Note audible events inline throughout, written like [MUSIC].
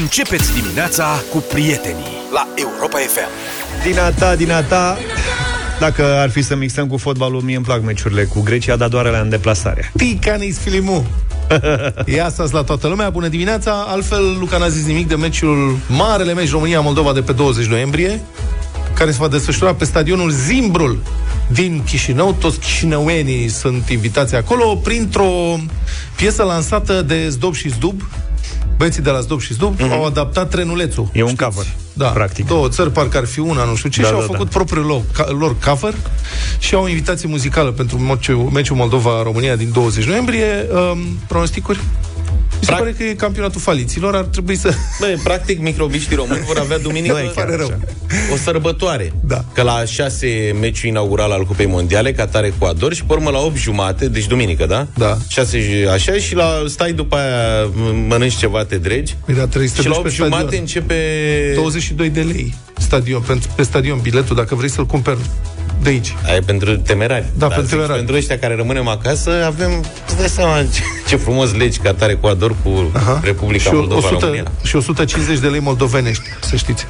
Începeți dimineața cu prietenii la Europa FM. Din a ta, din a ta, dacă ar fi să mixăm cu fotbalul, mie îmi plac meciurile cu Grecia, dar doar alea în deplasare. Ticanis Filimu. [LAUGHS] Ia asta la toată lumea, bună dimineața Altfel, Luca n-a zis nimic de meciul Marele meci România-Moldova de pe 20 noiembrie Care se va desfășura pe stadionul Zimbrul din Chișinău. Toți chișinăuenii sunt invitați acolo printr-o piesă lansată de Zdobș și Zdub, Băieții de la Zdob și Zdub mm-hmm. au adaptat trenulețul. E un știți? cover, da, practic. Două țări, parcă ar fi una, nu știu ce, da, și da, au făcut da. propriul lor, ca, lor cover și au o invitație muzicală pentru meciul Moldova-România din 20 noiembrie. Um, pronosticuri? Mi se pare că e campionatul faliților, ar trebui să... Bă, practic, microbiștii români vor avea duminică pare rău. o sărbătoare. Da. Că la șase meciul inaugural al Cupei Mondiale, Qatar Ecuador, și pe urmă la 8 jumate, deci duminică, da? Da. 6 așa și la stai după aia mănânci ceva, te dregi. Păi da, trebuie să și la 8 jumate stadion. începe... 22 de lei stadion, pentru, pe stadion biletul, dacă vrei să-l cumperi de aici. Aia e pentru temerari. Da, pentru temerari. Pentru ăștia care rămânem acasă, avem, îți dai seama ce, ce frumos legi ca tare cu Ador cu Aha. Republica și Moldova 100, România. Și 150 de lei moldovenești, să știți.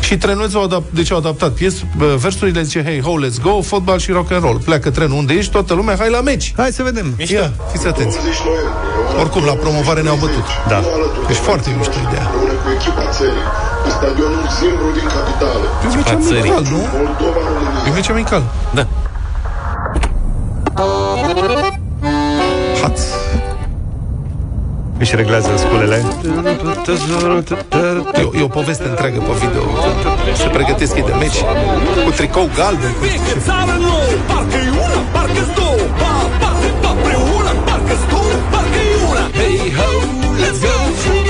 Și trenulețul au adap- deci au adaptat pies, versurile zice, hey, ho, let's go, fotbal și rock and roll. Pleacă trenul unde ești, toată lumea, hai la meci. Hai să vedem. Mișto. Ia, fiți atenți. Oricum, la promovare ne-au bătut. Da. Deci foarte mișto ideea. Cu echipa țării, stadionul Zimbru din capitală. E un meci amical, nu? Moldova, România. E un meci amical. Da. Haț. Își reglează sculele. E o, e o poveste întreagă pe video. Se pregătesc ei de meci cu tricou galben. Cu... Fiecare țară nouă, parcă-i una, parcă-s două Pa, parte, pa, preună, parcă-s două, parcă-i una Hey ho, let's go,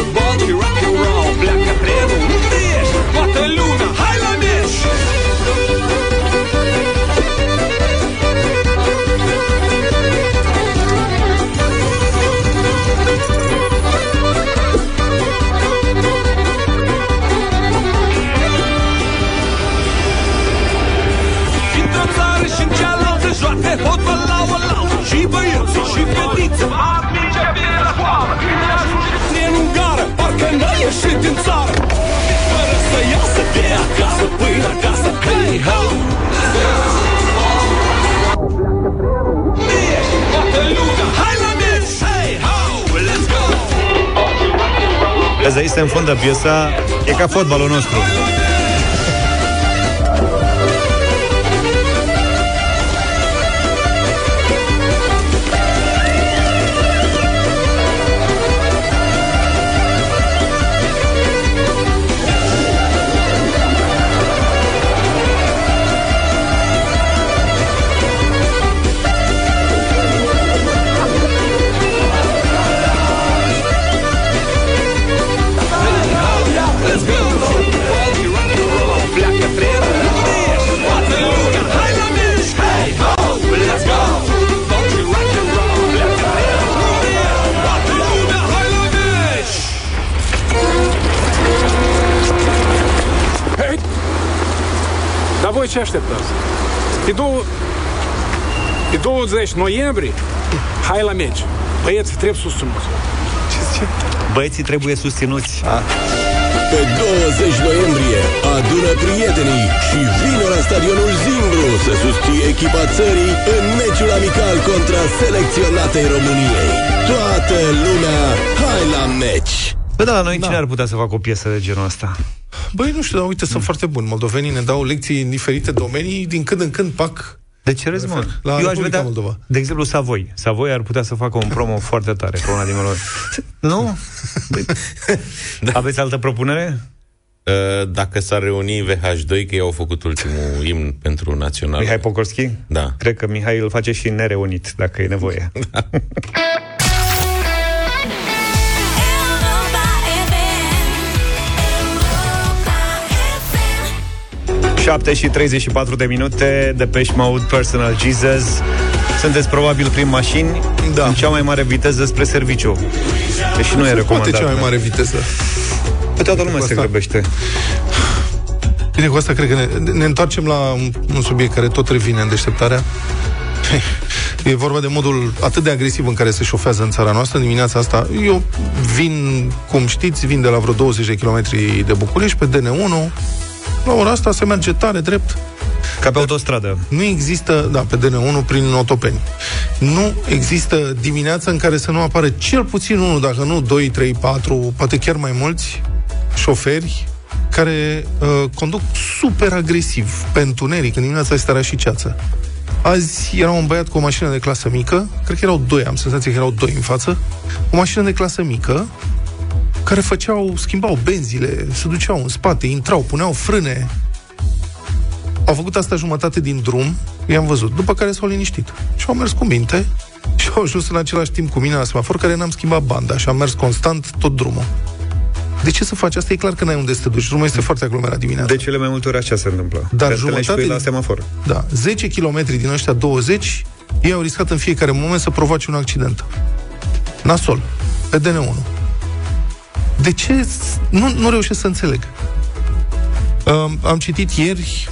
acasă până acasă Hey ho! Ești toată lumea, hai la meci! Hey ho! Let's go! Vezi, aici se înfundă piesa, e ca fotbalul nostru. Ce așteptați? E, două... e 20 noiembrie, hai la meci. Băieți, trebuie susținuți. Băieții trebuie susținuți. Pe 20 noiembrie adună prietenii și vine la stadionul Zimbru să susții echipa țării în meciul amical contra selecționatei României. Toată lumea, hai la meci! Bă, da, la noi da. cine ar putea să facă o piesă de genul ăsta? Băi, nu știu, dar uite, sunt foarte buni. Moldovenii ne dau lecții în diferite domenii, din când în când pac De ce râzi, mă? La Eu aș Republica vedea, Moldova. de exemplu, Savoi. Savoi ar putea să facă un promo foarte tare pe una din melodii. [LAUGHS] Nu? Păi, [LAUGHS] Aveți altă propunere? Uh, Dacă s-ar reuni VH2, că ei au făcut ultimul imn pentru național. Mihai Pocorski? Da. Cred că Mihai îl face și nereunit, dacă e nevoie. Europa [LAUGHS] 7 și 34 de minute, Depeche Mode, Personal Jesus. Sunteți probabil prin mașini Da. în cea mai mare viteză spre serviciu. Deși nu e Poate recomandat. cea mai da. mare viteză. Pe toată lumea Cu se asta. grăbește. Bine, cu asta cred că ne, ne întoarcem la un, un subiect care tot revine în deșteptarea. [LAUGHS] E vorba de modul atât de agresiv în care se șofează în țara noastră dimineața asta. Eu vin, cum știți, vin de la vreo 20 de kilometri de București pe DN1. La ora asta se merge tare, drept. Ca pe autostradă. Nu există, da, pe DN1 prin Otopeni. Nu există dimineața în care să nu apară cel puțin unul, dacă nu 2, 3, 4, poate chiar mai mulți șoferi care uh, conduc super agresiv pe întuneric, în dimineața este era și ceață. Azi era un băiat cu o mașină de clasă mică, cred că erau doi, am senzația că erau doi în față, o mașină de clasă mică, care făceau, schimbau benzile, se duceau în spate, intrau, puneau frâne. Au făcut asta jumătate din drum, i-am văzut, după care s-au liniștit. Și au mers cu minte și au ajuns în același timp cu mine la semafor, care n-am schimbat banda și am mers constant tot drumul. De ce să faci asta? E clar că n-ai unde să te duci. Drumul este foarte aglomerat dimineața. De cele mai multe ori așa se întâmplă. Dar Te întâlnești jumătate cu ei la din- semafor. Da, 10 km din ăștia 20, ei au riscat în fiecare moment să provoace un accident. Nasol, pe DN1. De ce? s- Nu, nu reușesc să înțeleg. Um, am citit ieri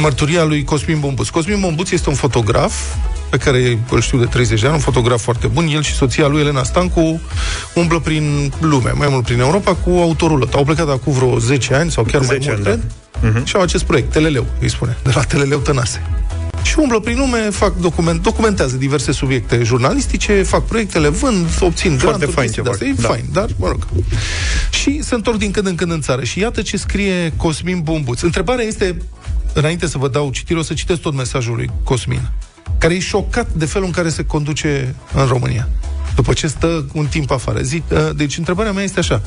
mărturia lui Cosmin Bombuț. Cosmin Bombuț este un fotograf pe care îl știu de 30 de ani, un fotograf foarte bun. El și soția lui, Elena Stancu, umblă prin lume, mai mult prin Europa, cu autorulă. Au plecat acum vreo 10 ani sau chiar mai 10 mult, ani, da. cred. Și au acest proiect, Teleleu, îi spune, de la Teleleu Tănase. Și umblă prin lume, fac document, documentează diverse subiecte jurnalistice, fac proiectele, vând, obțin granturi, fain chestii ce de-astea. fac, E da. fain, dar, mă rog. Și se întorc din când în când în țară. Și iată ce scrie Cosmin Bombuț. Întrebarea este, înainte să vă dau citire, o să citesc tot mesajul lui Cosmin, care e șocat de felul în care se conduce în România. După ce stă un timp afară. Zic, uh, deci întrebarea mea este așa.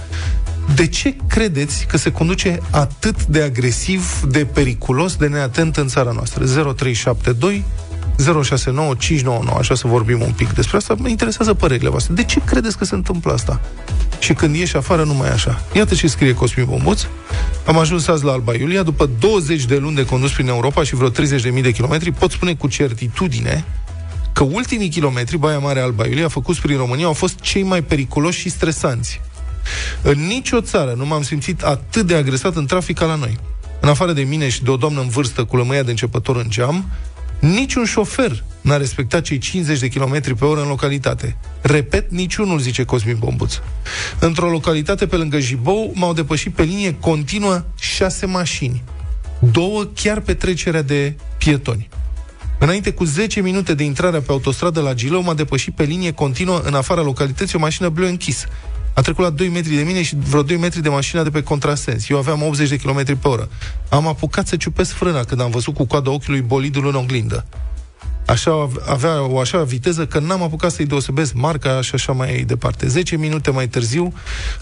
De ce credeți că se conduce atât de agresiv, de periculos, de neatent în țara noastră? 0372 069599. Așa să vorbim un pic despre asta. Mă interesează părerile voastre. De ce credeți că se întâmplă asta? Și când ieși afară, nu mai e așa. Iată ce scrie Cosmin Bombuț. Am ajuns azi la Alba Iulia. După 20 de luni de condus prin Europa și vreo 30.000 de kilometri, pot spune cu certitudine că ultimii kilometri, Baia Mare Alba Iulia, făcuți prin România, au fost cei mai periculoși și stresanți. În nicio țară nu m-am simțit atât de agresat în trafic ca la noi. În afară de mine și de o doamnă în vârstă cu lămâia de începător în geam, niciun șofer n-a respectat cei 50 de km pe oră în localitate. Repet, niciunul, zice Cosmin Bombuț. Într-o localitate pe lângă Jibou m-au depășit pe linie continuă șase mașini. Două chiar pe trecerea de pietoni. Înainte cu 10 minute de intrare pe autostradă la Gilău, m-a depășit pe linie continuă în afara localității o mașină bleu închis. A trecut la 2 metri de mine și vreo 2 metri de mașina de pe contrasens. Eu aveam 80 de km pe oră. Am apucat să ciupesc frâna când am văzut cu coada ochiului bolidul în oglindă. Așa, avea o așa viteză că n-am apucat să-i deosebesc marca și așa mai departe. 10 minute mai târziu,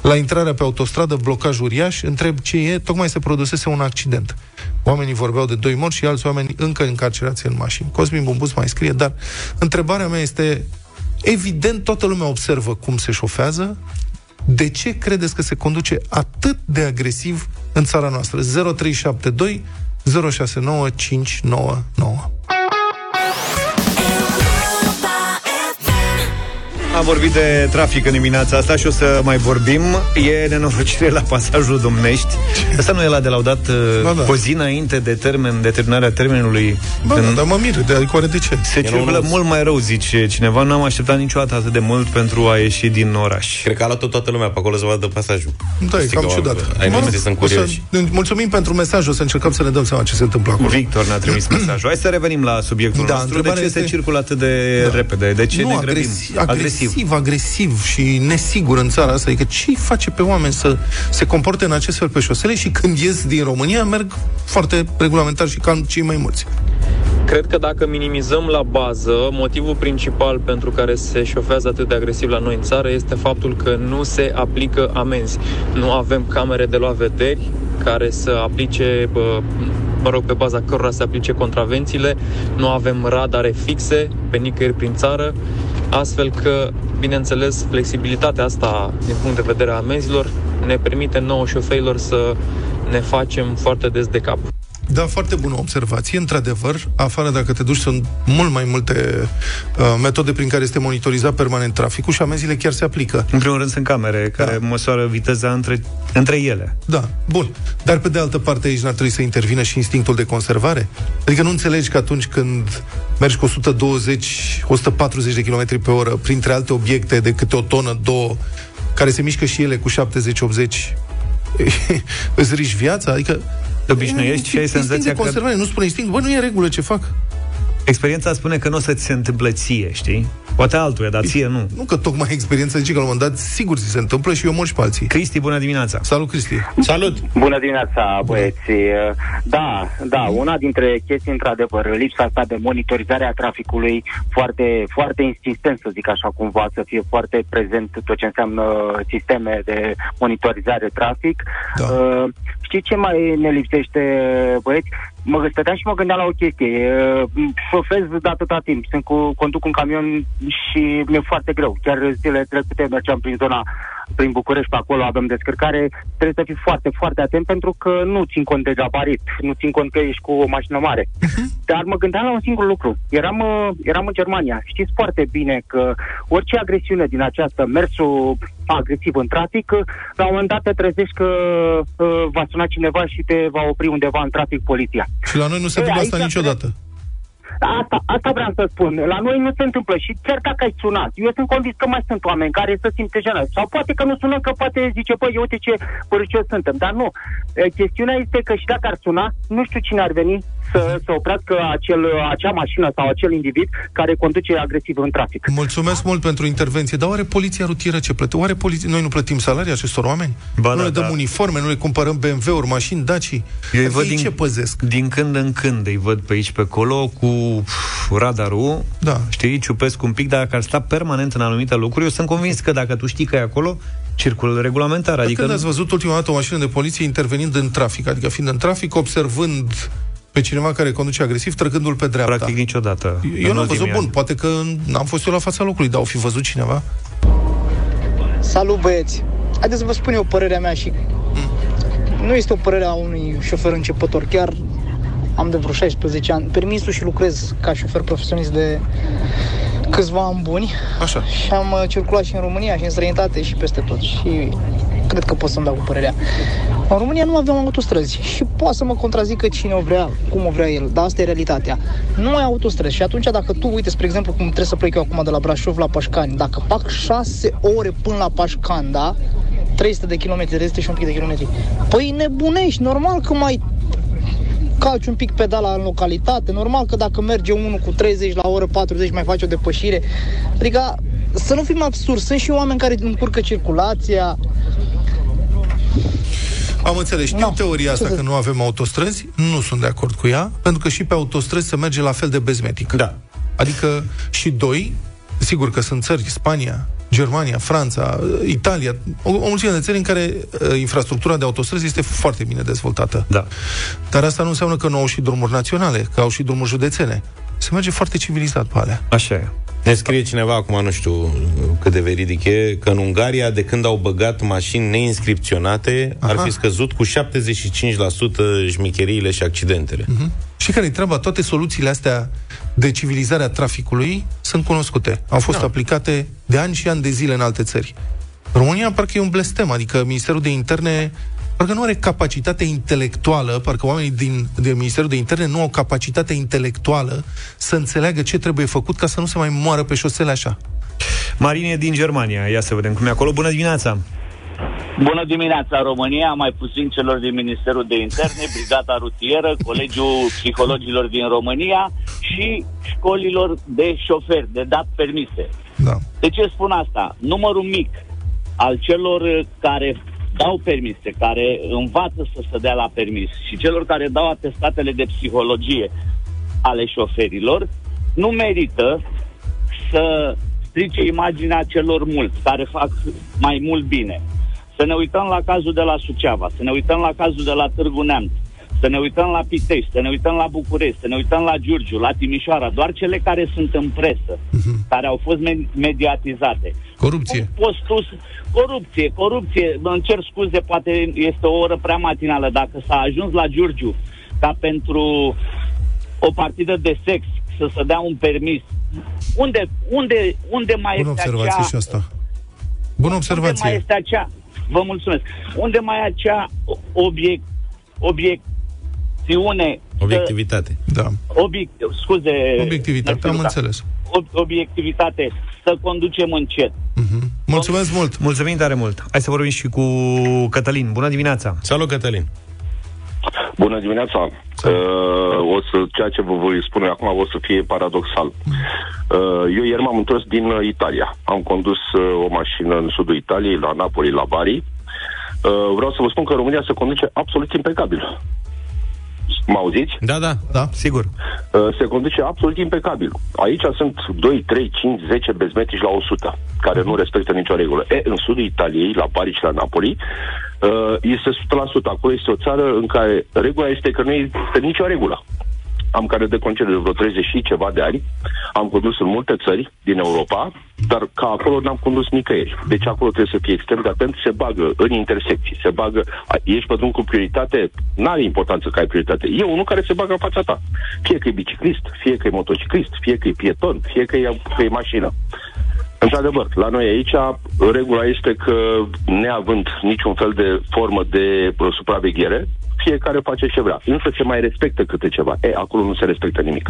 la intrarea pe autostradă, blocaj uriaș, întreb ce e, tocmai se produsese un accident. Oamenii vorbeau de doi morți și alți oameni încă încarcerați în mașini. Cosmin Bumbus mai scrie, dar întrebarea mea este, evident toată lumea observă cum se șofează, de ce credeți că se conduce atât de agresiv în țara noastră? 0372 069599. Am vorbit de trafic în dimineața asta și o să mai vorbim. E nenorocire la pasajul Domnești. Asta nu e la de laudat Ba da. da. o zi înainte de termen, de terminarea termenului. Bă, Când da, dar mă mir, de adică oare de ce? se circulă mult mai rău, zice cineva. Nu am așteptat niciodată atât de mult pentru a ieși din oraș. Cred că a luat toată lumea pe acolo să vadă pasajul. Da, e Știi cam că ciudat. Ai Mă rog, noștri sunt o să- curioși. Mulțumim pentru mesaj, o să încercăm să ne dăm seama ce se întâmplă acolo. Victor ne-a trimis [CLEARS THROAT] mesajul. Hai să revenim la subiectul Da, nostru. De ce întrebarea se este- circulă atât de da. repede? De ce nu, ne grăbim? agresiv, agresiv, agresiv și nesigur în țara asta. Adică ce face pe oameni să se comporte în acest fel pe șosele și când ies din România merg foarte regulamentar și calm cei mai mulți. Cred că dacă minimizăm la bază, motivul principal pentru care se șofează atât de agresiv la noi în țară este faptul că nu se aplică amenzi. Nu avem camere de luat vederi care să aplice, bă, mă rog, pe baza cărora să aplice contravențiile, nu avem radare fixe pe nicăieri prin țară, astfel că, bineînțeles, flexibilitatea asta din punct de vedere a amenzilor ne permite nouă șoferilor să ne facem foarte des de cap. Da, foarte bună observație. Într-adevăr, afară dacă te duci, sunt mult mai multe uh, metode prin care este monitorizat permanent traficul și amenziile chiar se aplică. În primul rând sunt camere care Da. măsoară viteza între, între ele. Da, bun. Dar pe de altă parte aici n-ar trebui să intervină și instinctul de conservare? Adică nu înțelegi că atunci când mergi cu 120, 140 de km pe oră printre alte obiecte de câte o tonă, două, care se mișcă și ele cu 70-80, [LAUGHS] îți riști viața? Adică Te obișnuiești și ai instinct senzația de că conservare, nu spune instinct, bă, nu e în regulă ce fac. experiența spune că nu o să ți se întâmple ție, știi? Poate altuia, dar ție nu. Nu că tocmai experiența zice că la un moment dat sigur ți se întâmplă și eu mor și pe alții. Cristi, bună dimineața! Salut, Cristi! Salut! Bună dimineața, băieți. Da, da, una dintre chestii, într-adevăr, lipsa asta de monitorizare a traficului foarte, foarte insistent, să zic așa cumva, să fie foarte prezent tot ce înseamnă sisteme de monitorizare trafic. Da. Uh, știi ce mai ne lipsește, băieți? Mă stăteam și mă gândeam la o chestie. Uh, Șofez de atâta timp, sunt cu, conduc un camion și mi-e foarte greu. Chiar zilele trecute mergeam prin zona prin București, pe acolo avem descărcare, trebuie să fii foarte, foarte atent pentru că nu țin cont de gabarit, nu țin cont că ești cu o mașină mare. Dar mă gândeam la un singur lucru. Eram, uh, eram în Germania. Știți foarte bine că orice agresiune din această, mersul agresiv în trafic, uh, la un moment dat te trezești că uh, va suna cineva și te va opri undeva în trafic poliția. Și la noi nu se Ei, întâmplă asta aici niciodată. Asta, asta vreau să spun. La noi nu se întâmplă și chiar dacă ai sunat, eu sunt convins că mai sunt oameni care să simte jenat. Sau poate că nu sună, că poate zice, băi, uite ce părăcios suntem. Dar nu. E, Chestiunea este că și dacă ar suna, nu știu cine ar veni să, să oprească acel, acea mașină sau acel individ care conduce agresiv în trafic. Mulțumesc mult pentru intervenție. Dar oare poliția rutieră ce plătește? Oare poliția... noi nu plătim salarii acestor oameni? Ba nu da, le dăm da. uniforme, nu le cumpărăm BMW-uri, mașini, Daci? Eu îi Adică văd ei din, ce păzesc? din când în când, îi văd pe aici pe acolo cu pf, radarul, Da. știi, ciupesc un pic, dar dacă ar sta permanent în anumite lucruri, eu sunt convins că dacă tu știi că e acolo, circulă regulamentar. Adică Adică când ați văzut ultima dată o mașină de poliție intervenind în trafic, adică fiind în trafic, observând pe cineva care conduce agresiv, trăgându-l pe dreapta. practic niciodată. Eu în n-am văzut, ultimii bun, ani. poate că n-am fost eu la fața locului, dar au fi văzut cineva? Salut băieți! Haideți să vă spun eu părerea mea și nu este o părere a unui șofer începător, chiar am de vreo 16 ani permisul și lucrez ca șofer profesionist de câțiva ani buni Așa. și am uh, circulat și în România și în străinătate și peste tot și cred că pot să-mi dau cu părerea. În România nu avem autostrăzi și poate să mă contrazică cine o vrea, cum o vrea el, dar asta e realitatea. Nu ai autostrăzi și atunci dacă tu, uite, spre exemplu, cum trebuie să plec eu acum de la Brașov la Pașcani, dacă fac 6 ore până la Pașcani, da? 300 de kilometri, 300 și un pic de kilometri. Păi nebunești, normal că mai calci un pic pedala în localitate, normal că dacă merge unul cu 30 la oră 40 mai face o depășire. Adică să nu fim absurd, sunt și oameni care încurcă circulația, Am înțeles. Știu Nu. teoria asta Ce că să- nu avem autostrăzi, nu sunt de acord cu ea, pentru că și pe autostrăzi se merge la fel de bezmetic. Da. Adică și doi, sigur că sunt țări, Spania, Germania, Franța, Italia, o, o mulțime de țări în care uh, infrastructura de autostrăzi este foarte bine dezvoltată. Da. Dar asta nu înseamnă că nu au și drumuri naționale, că au și drumuri județene. Se merge foarte civilizat pe alea. Așa e. Ne scrie cineva, acum nu știu cât de veridic e, că în Ungaria, de când au băgat mașini neinscripționate, Aha. ar Aha. fi scăzut cu 75% șmicheriile și accidentele. Mhm. Și care e treaba? Toate soluțiile astea de civilizare a traficului sunt cunoscute. Au fost da. aplicate de ani și ani de zile în alte țări. România parcă e un blestem, adică Ministerul de Interne parcă nu are capacitate intelectuală, parcă oamenii din, din Ministerul de Interne nu au capacitate intelectuală să înțeleagă ce trebuie făcut ca să nu se mai moară pe șosele așa. Marine din Germania, ia să vedem cum e acolo. Bună dimineața! Bună dimineața, România, mai puțin celor din Ministerul de Interne, Brigada Rutieră, Colegiul Psihologilor din România și școlilor de șoferi, de dat permise. Da. De ce spun asta? Numărul mic al celor uh, care dau permise, care învață să se dea la permis și celor care dau atestatele de psihologie ale șoferilor, nu merită să strice imaginea celor mulți care fac mai mult bine. Să ne uităm la cazul de la Suceava, să ne uităm la cazul de la Târgu Neamț, să ne uităm la Pitești, să ne uităm la București, să ne uităm la Giurgiu, la Timișoara, doar cele care sunt în presă, care au fost me- mediatizate. Corupție. Poți tu să- corupție, corupție, îmi cer scuze, poate este o oră prea matinală, dacă s-a ajuns la Giurgiu ca pentru o partidă de sex să se dea un permis, unde, unde, unde mai Bună este observație acea... și asta. Bună Unde mai observație. este acea... Vă mulțumesc. Unde mai e acea obiect, obiecțiune... Obiectivitate. Da. Obiect, scuze... Obiectivitate, am Născuța. înțeles. Ob- obiectivitate. Să conducem încet. Mulțumesc mult! Mulțumim tare mult! Hai să vorbim și cu Cătălin. Bună dimineața! Salut, Cătălin! Bună dimineața! Uh, o să, ceea ce vă voi spune acum o să fie paradoxal. Uh, eu ieri m-am întors din uh, Italia. Am condus uh, o mașină în sudul Italiei, la Napoli, la Bari. Uh, vreau să vă spun că România se conduce absolut impecabil. Mă auziți? Da, da. Da. Sigur. Uh, se conduce absolut impecabil. Aici sunt 2, 3, 5, 10 bezmetici la 100, care nu respectă nicio regulă. E, în sudul Italiei, la Bari și la Napoli, uh, este 100%. Acolo este o țară în care regula este că nu este nicio regulă. Am care de concediu de vreo 30 și ceva de ani. Am condus în multe țări din Europa, dar ca acolo n-am condus nicăieri. Deci acolo trebuie să fie extrem de atent, se bagă în intersecții, se bagă, a- ești pe drum cu prioritate, n-are importanță că ai prioritate. E unul care se bagă în fața ta. Fie că e biciclist, fie că e motociclist, fie că e pieton, fie că e, că e mașină. Într-adevăr, la noi aici, regula este că, neavând niciun fel de formă de uh, supraveghere, fiecare face ce vrea. Însă se mai respectă câte ceva. E, acolo nu se respectă nimic.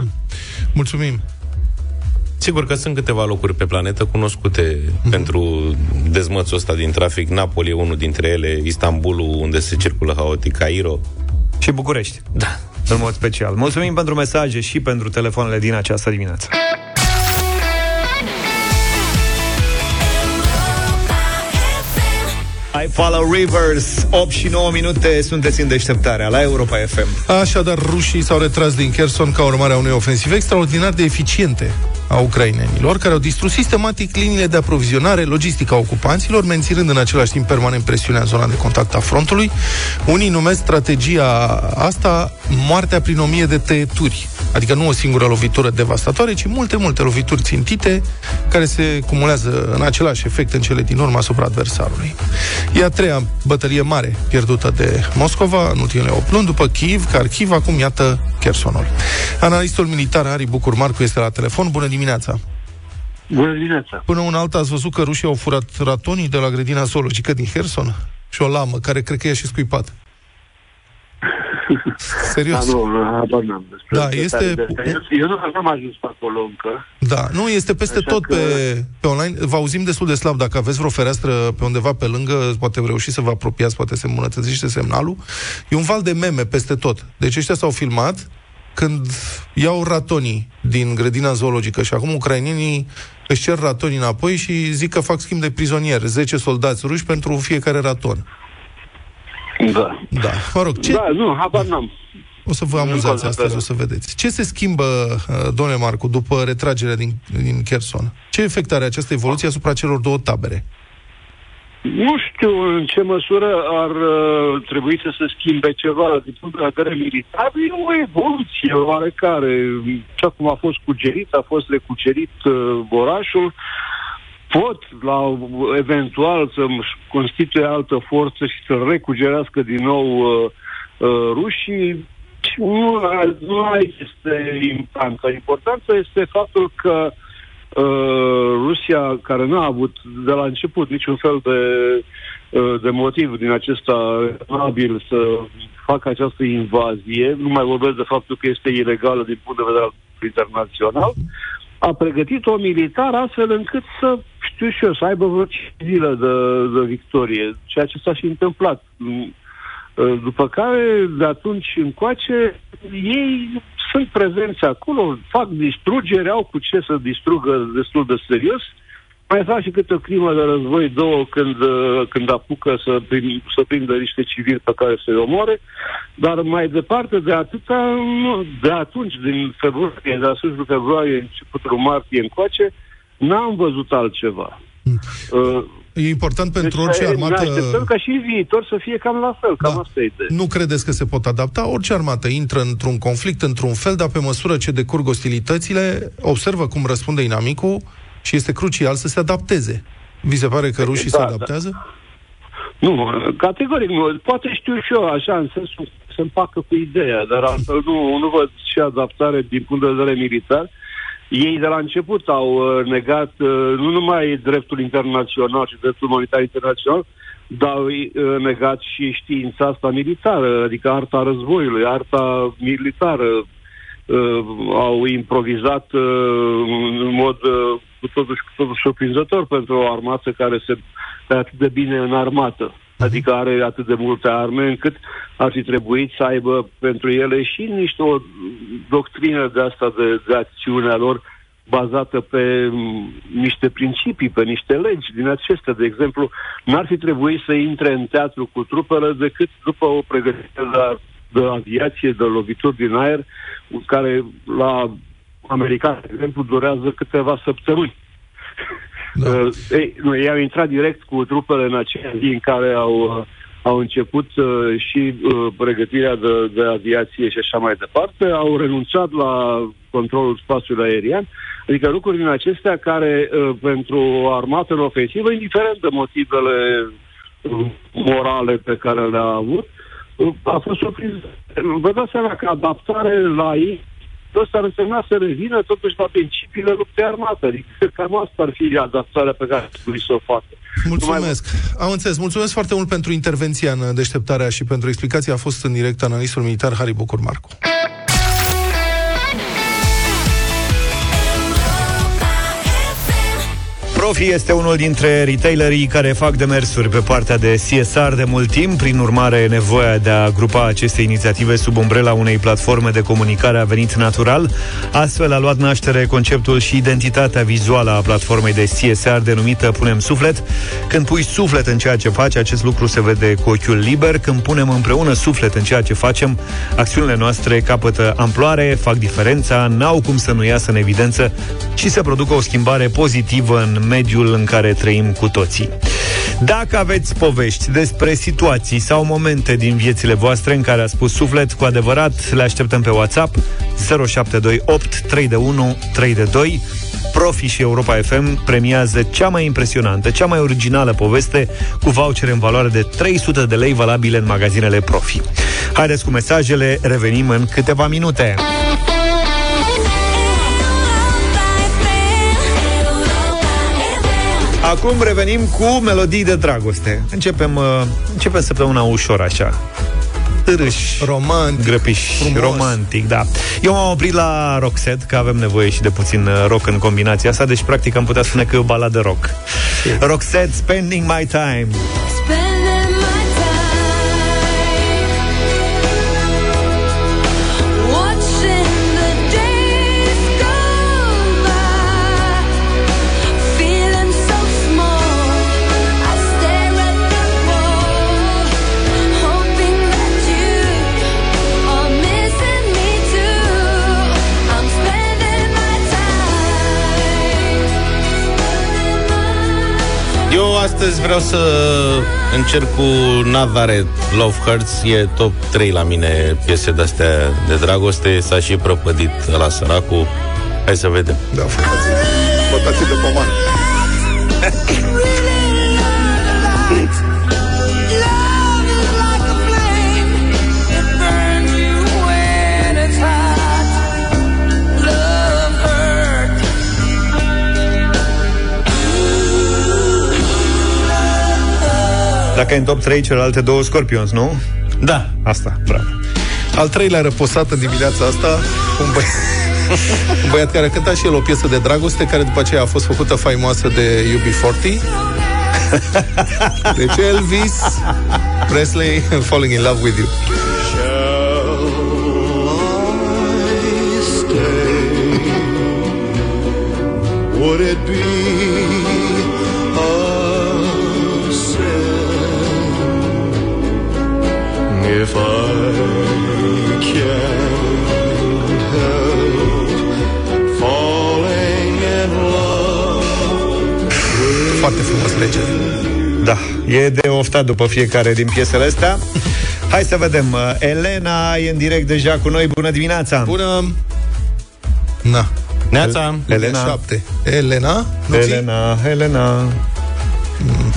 Mulțumim! Sigur că sunt câteva locuri pe planetă cunoscute pentru dezmățul ăsta din trafic. Napoli e unul dintre ele, Istanbulul, unde se circulă haotic, Cairo. Și București. Da. În mod special. Mulțumim pentru mesaje și pentru telefoanele din această dimineață. Follow rivers 8 și 9 minute Sunteți în deșteptarea la Europa FM Așadar, rușii s-au retras din Kherson ca urmare a unei ofensive extraordinar de eficiente a ucrainenilor, care au distrus sistematic liniile de aprovizionare logistică a ocupanților, menținând în același timp permanent presiunea în zona de contact a frontului. Unii numesc strategia asta moartea prin o mie de tăieturi. Adică nu o singură lovitură devastatoare, ci multe, multe lovituri țintite care se cumulează în același efect în cele din urmă asupra adversarului. E a treia bătălie mare pierdută de Moscova în ultimele 8 luni, după Kiev, Kharkiv, acum iată Chersonul. Analistul militar Ari Bucur Marcu este la telefon. Bună dimineața! Bună dimineața! Până un alta ați văzut că rușii au furat ratonii de la grădina zoologică din Herson? Și o lamă, care cred că e și scuipat. [LAUGHS] [LAUGHS] Serios. Da, nu, habar n-am despre Da, detalii este- de astea. Eu, eu nu am ajuns pe acolo încă. Da, nu, este peste Așa tot că- pe, pe online. Vă auzim destul de slab. Dacă aveți vreo fereastră pe undeva pe lângă, poate reușiți să vă apropiați, poate se îmbunătățește semnalul. E un val de meme peste tot. Deci ăștia s-au filmat când iau ratonii din grădina zoologică și acum ucrainenii își cer ratonii înapoi și zic că fac schimb de prizonieri, 10 soldați ruși pentru fiecare raton. Da. Da, mă rog, ce... Da, nu, habar n-am. O să vă Nu amuzați contează. astăzi, o să vedeți. Ce se schimbă, uh, domnule Marcu, după retragerea din, din Kherson? Ce efect are această evoluție asupra celor două tabere? Nu știu în ce măsură ar uh, trebui să se schimbe ceva din punct de vedere militar. E o evoluție oarecare. Așa cum a fost cucerit, a fost recucerit uh, orașul. Pot, la eventual, să constituie altă forță și să recucerească din nou uh, uh, rușii. Nu, nu aici este importanța. Importanța este faptul că uh, Rusia, care nu a avut de la început niciun fel de, uh, de motiv din acesta rezonabil să facă această invazie, nu mai vorbesc de faptul că este ilegală din punct de vedere internațional, a pregătit-o militar astfel încât să, știu și eu, să aibă vreo cinci zile de, de victorie, ceea ce s-a și întâmplat. Mm, uh, După care, de atunci încoace, ei sunt prezenți acolo, fac distrugere, au cu ce să distrugă destul de serios, mai fac și câte o crimă de război, două, când, uh, când apucă să, prin, să prindă niște civili pe care să-i omoare, dar mai departe de atâta, nu, de atunci, din februarie, de la sfârșitul februarie, începutul martie încoace, n-am văzut altceva. Uh, E important pentru deci, orice Ne armată... așteptăm ca și în viitor să fie cam la fel, cam asta e ideea. Nu credeți că se pot adapta? Orice armată intră într-un conflict, într-un fel, dar pe măsură ce decurg ostilitățile, observă cum răspunde inamicul și este crucial să se adapteze. Vi se pare că rușii Da, se da. adaptează? Nu, categoric nu. Poate știu și eu așa, în sensul că se împacă cu ideea, dar altfel nu, nu văd și adaptare din punct de vedere militar. Ei de la început au uh, negat uh, nu numai dreptul internațional și dreptul umanitar internațional, dar au uh, negat și știința asta militară, adică arta războiului, arta militară. Uh, au improvizat uh, în mod uh, cu totul, cu totul surprinzător pentru o armată care se e atât de bine înarmată. Adică are atât de multe arme încât ar fi trebuit să aibă pentru ele și niște o doctrină de asta de, de acțiune a lor bazată pe m, niște principii, pe niște legi din acestea. De exemplu, n-ar fi trebuit să intre în teatru cu trupele decât după o pregătire de, de aviație, de lovituri din aer, care la american, de exemplu, durează câteva săptămâni. Da. [LAUGHS] Uh, ei, nu, ei au intrat direct cu trupele în aceea zi în care au, uh, au început uh, și uh, pregătirea de, de aviație și așa mai departe, au renunțat la controlul spațiului aerian, adică lucruri din acestea care uh, pentru o armată în ofensivă, indiferent de motivele uh, morale pe care le-a avut, uh, a fost surprins. Vă dați seama că adaptare la ei ăsta ar însemna să revină totuși la principiile luptei armate. Adică cam asta ar fi adaptarea pe care trebuie să o facă. Mulțumesc. Am înțeles. Mulțumesc foarte mult pentru intervenția în deșteptarea și pentru explicație. A fost în direct analistul militar Harry Bucur Marcu. Profi este unul dintre retailerii care fac demersuri pe partea de CSR de mult timp, prin urmare nevoia de a grupa aceste inițiative sub umbrela unei platforme de comunicare a venit natural. Astfel a luat naștere conceptul și identitatea vizuală a platformei de CSR denumită Punem Suflet. Când pui suflet în ceea ce faci, acest lucru se vede cu ochiul liber. Când punem împreună suflet în ceea ce facem, acțiunile noastre capătă amploare, fac diferența, n-au cum să nu iasă în evidență și să producă o schimbare pozitivă în mediul în care trăim cu toții. Dacă aveți povești despre situații sau momente din viețile voastre în care a spus suflet, cu adevărat le așteptăm pe WhatsApp 0728 3 de 1 3 de 2 Profi și Europa FM premiază cea mai impresionantă, cea mai originală poveste cu vouchere în valoare de 300 de lei valabile în magazinele Profi. Haideți cu mesajele, revenim în câteva minute. Acum revenim cu melodii de dragoste. Începem, uh, începem săptămâna ușor așa. Târâș, romantic, grăpiș, frumos. romantic, da. Eu m-am oprit la Roxette, că avem nevoie și de puțin uh, rock în combinația asta, deci practic am putea spune că e o baladă rock. Roxette, Spending My Time. Astăzi vreau să încerc cu Nazareth Love Hurts E top 3 la mine piese de-astea de dragoste. S-a și prăpădit la săracul. Hai să vedem. Da, votații de pomană. [LAUGHS] Dacă e în top 3, celelalte două Scorpions, nu? Da. Asta, bravo. Al treilea răposat în dimineața asta, un băiat, un băiat care cânta și el o piesă de dragoste, care după aceea a fost făcută faimoasă de UB40. [LAUGHS] Deci Elvis Presley, Falling in Love with You. Would it be if I can't help falling in love? Foarte frumos lege. Da, e de oftat după fiecare din piesele astea. Hai să vedem. uh, Elena e în direct deja cu noi. Bună dimineața! Bună! Na. Neața! Elena. 7. Elena? Nu ții? Elena, Elena.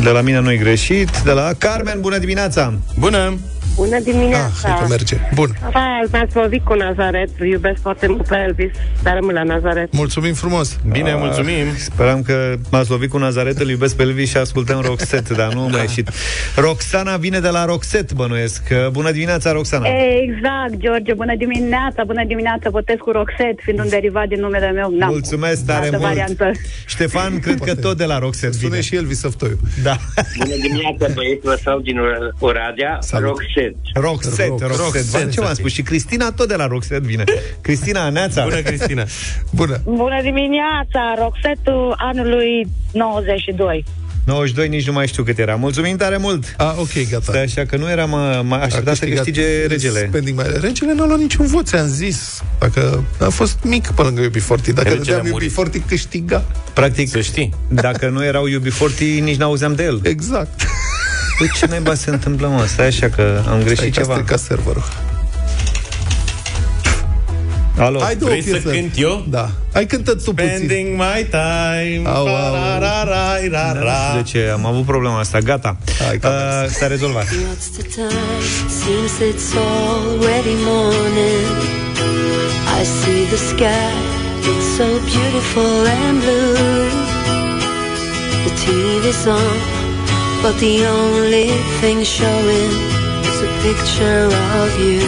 De la mine nu-i greșit. De la Carmen, bună dimineața! Bună! Bună dimineața! Ah, hai că merge. Bun. Hai, m-ați lovit cu Nazaret. Iubesc foarte mult pe Elvis, dar rămân la Nazaret. Mulțumim frumos. Bine, mulțumim. Speram că m-ați lovit cu Nazaret, îl iubesc pe Elvis și ascultăm Roxette, dar nu da. mai ieșit. Roxana vine de la Roxette, bănuiesc. Bună dimineața, Roxana! Exact, George, bună dimineața, bună dimineața, votez cu Roxette, fiind un derivat din numele meu. N-am Mulțumesc tare altă mult! variantă. Ștefan, cred că tot de la Roxette Sune vine. și Elvis Săftoiu. Da. Bună dimineața, băieți, sau din Oradea, Roxette. Roxette, Rox- Roxette. Roxette, Ce v-am spus? Și Cristina tot de la Roxette vine. Cristina, Neața. Bună, Cristina. Bună. Bună dimineața, Roxetul anului 92. 92, nici nu mai știu cât era. Mulțumim tare mult! A, ok, gata. Stai așa că nu eram uh, mai așteptat să câștigat câștige regele. Spending mai... Regele n-a luat niciun vot, ți-am zis. Dacă a fost mic pe lângă UB40. Dacă Regele dădeam a murit. UB40, câștiga. Practic, Să știi. dacă nu erau UB40, nici n-auzeam de el. Exact. Păi ce naiba se întâmplă, mă? Stai așa că am greșit Hai că a ceva. stricat serverul. Alo? Hai două Vrei să piese. cânt eu? Da. Hai cântă tu puțin. Spending my time Au, au. Ra-ra-ra-ra-ra. Da, nu știu de ce, am avut problema asta. Gata. Hai că a uh, s-a rezolvat. What's the time? Seems it's already morning. I see the sky, it's so beautiful and blue. The TV's on, but the only thing showing is a picture of you.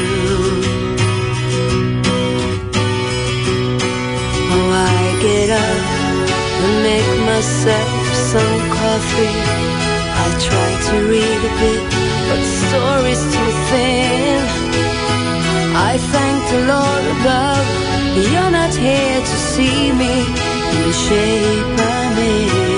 Oh, I get up and make myself some coffee. I try to read a bit, but the story's too thin. I thank the Lord above, you're not here to see me in the shape I'm in.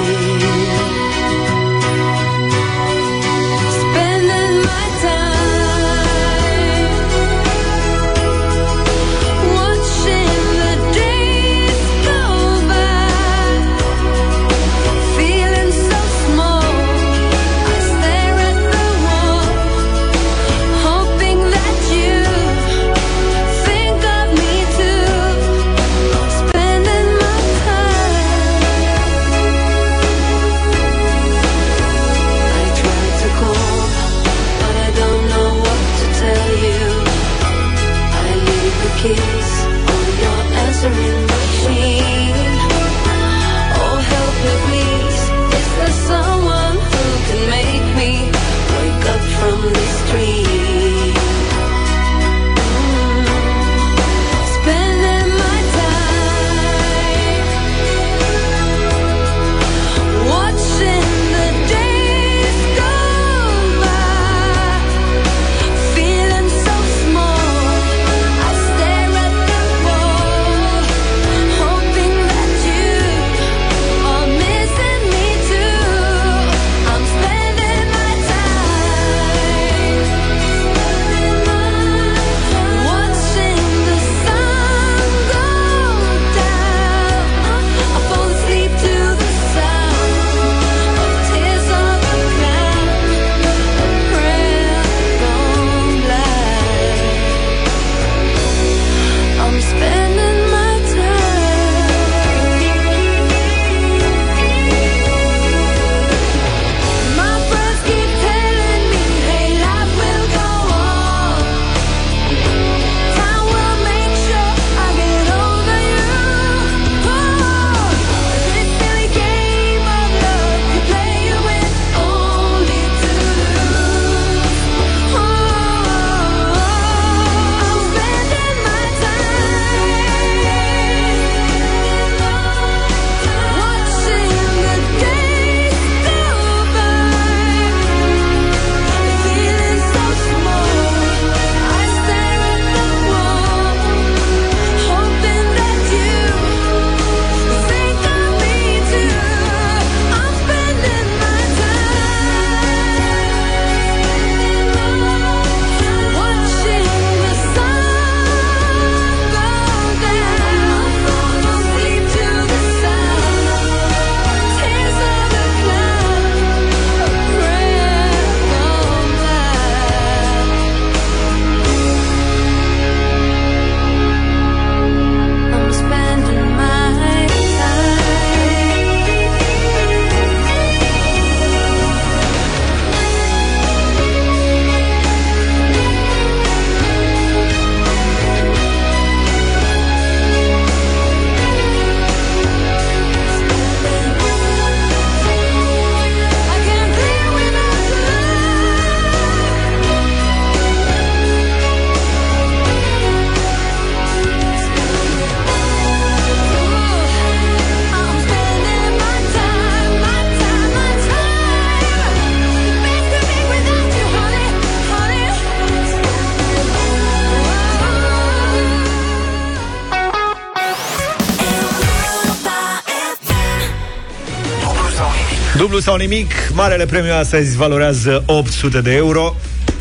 Sau nimic, marele premiu astăzi valorează 800 de euro.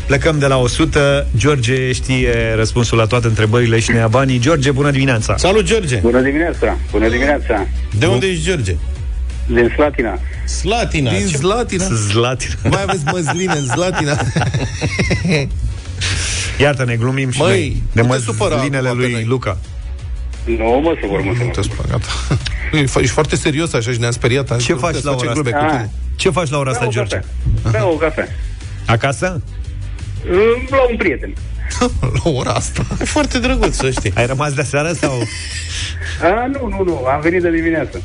Plecăm de la 100. George știe răspunsul la toate întrebările și ne ia banii. George, bună dimineața! Salut, George! Bună dimineața! Bună dimineața! De unde ești, George? Din Slatina. Slatina. Din Ce- Zlatina. Zlatina. Mai aveți măsline în Zlatina? [LAUGHS] Iartă-ne, glumim și Măi, noi de nu te supăra măslinele acum pe lui noi. Luca. Nu mă supăr, mă Nu te supăr. supăra, gata. Ești foarte serios așa și ne-am speriat. Ce faci la ora glume asta? cu Ah. tine. Ce faci la ora asta, Beau o George? cafea. Beau o cafea. Acasă? La un prieten. [LAUGHS] La ora asta. E foarte drăguț, să știi. Ai rămas de seară sau... A, nu, nu, nu. Am venit de dimineață.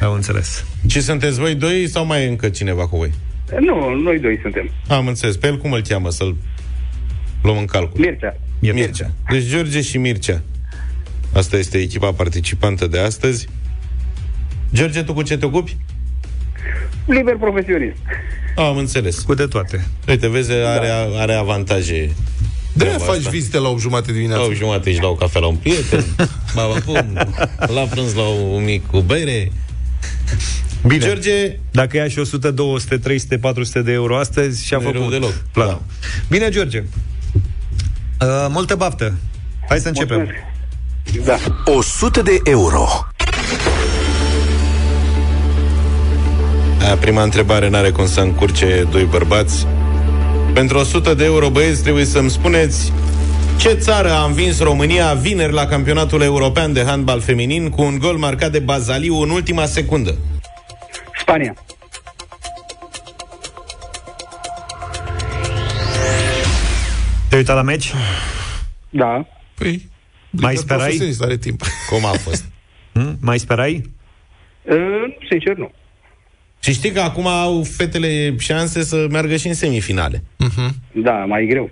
Am înțeles. Și sunteți voi doi sau mai e încă cineva cu voi? Nu, noi doi suntem. Am înțeles. Pe el cum îl cheamă să-l luăm în calcul? Mircea. Mircea. Deci George și Mircea. Asta este echipa participantă de astăzi. George, tu cu ce te ocupi? Liber profesionist. Am înțeles. Cu de toate. Uite, vezi, are, are avantaje. De treaba faci asta. vizite la 8 jumate dimineața. La o jumătate ești la o cafea la un prieten, [LAUGHS] ba, ba, bum, la prânz la un mic cu bere. Bine. George, Dacă ia și 100, 200, 300, 400 de euro astăzi și-a Nu e rău făcut deloc. planul. Bine, George. Uh, multă baftă. Hai să începem. Mulțumesc. Da. 100 de euro. Prima întrebare n-are cum să încurce doi bărbați. Pentru 100 de euro, băieți, trebuie să-mi spuneți ce țară a învins România vineri la campionatul european de handbal feminin cu un gol marcat de Bazaliu în ultima secundă. Spania. Te-ai uitat la meci? Da. Păi, Mai liber sperai? profesionist are timp. Cum a fost? [LAUGHS] Hmm? Mai sperai? Uh, sincer, nu. Și știi că acum au fetele șanse să meargă și în semifinale. Da, mai greu.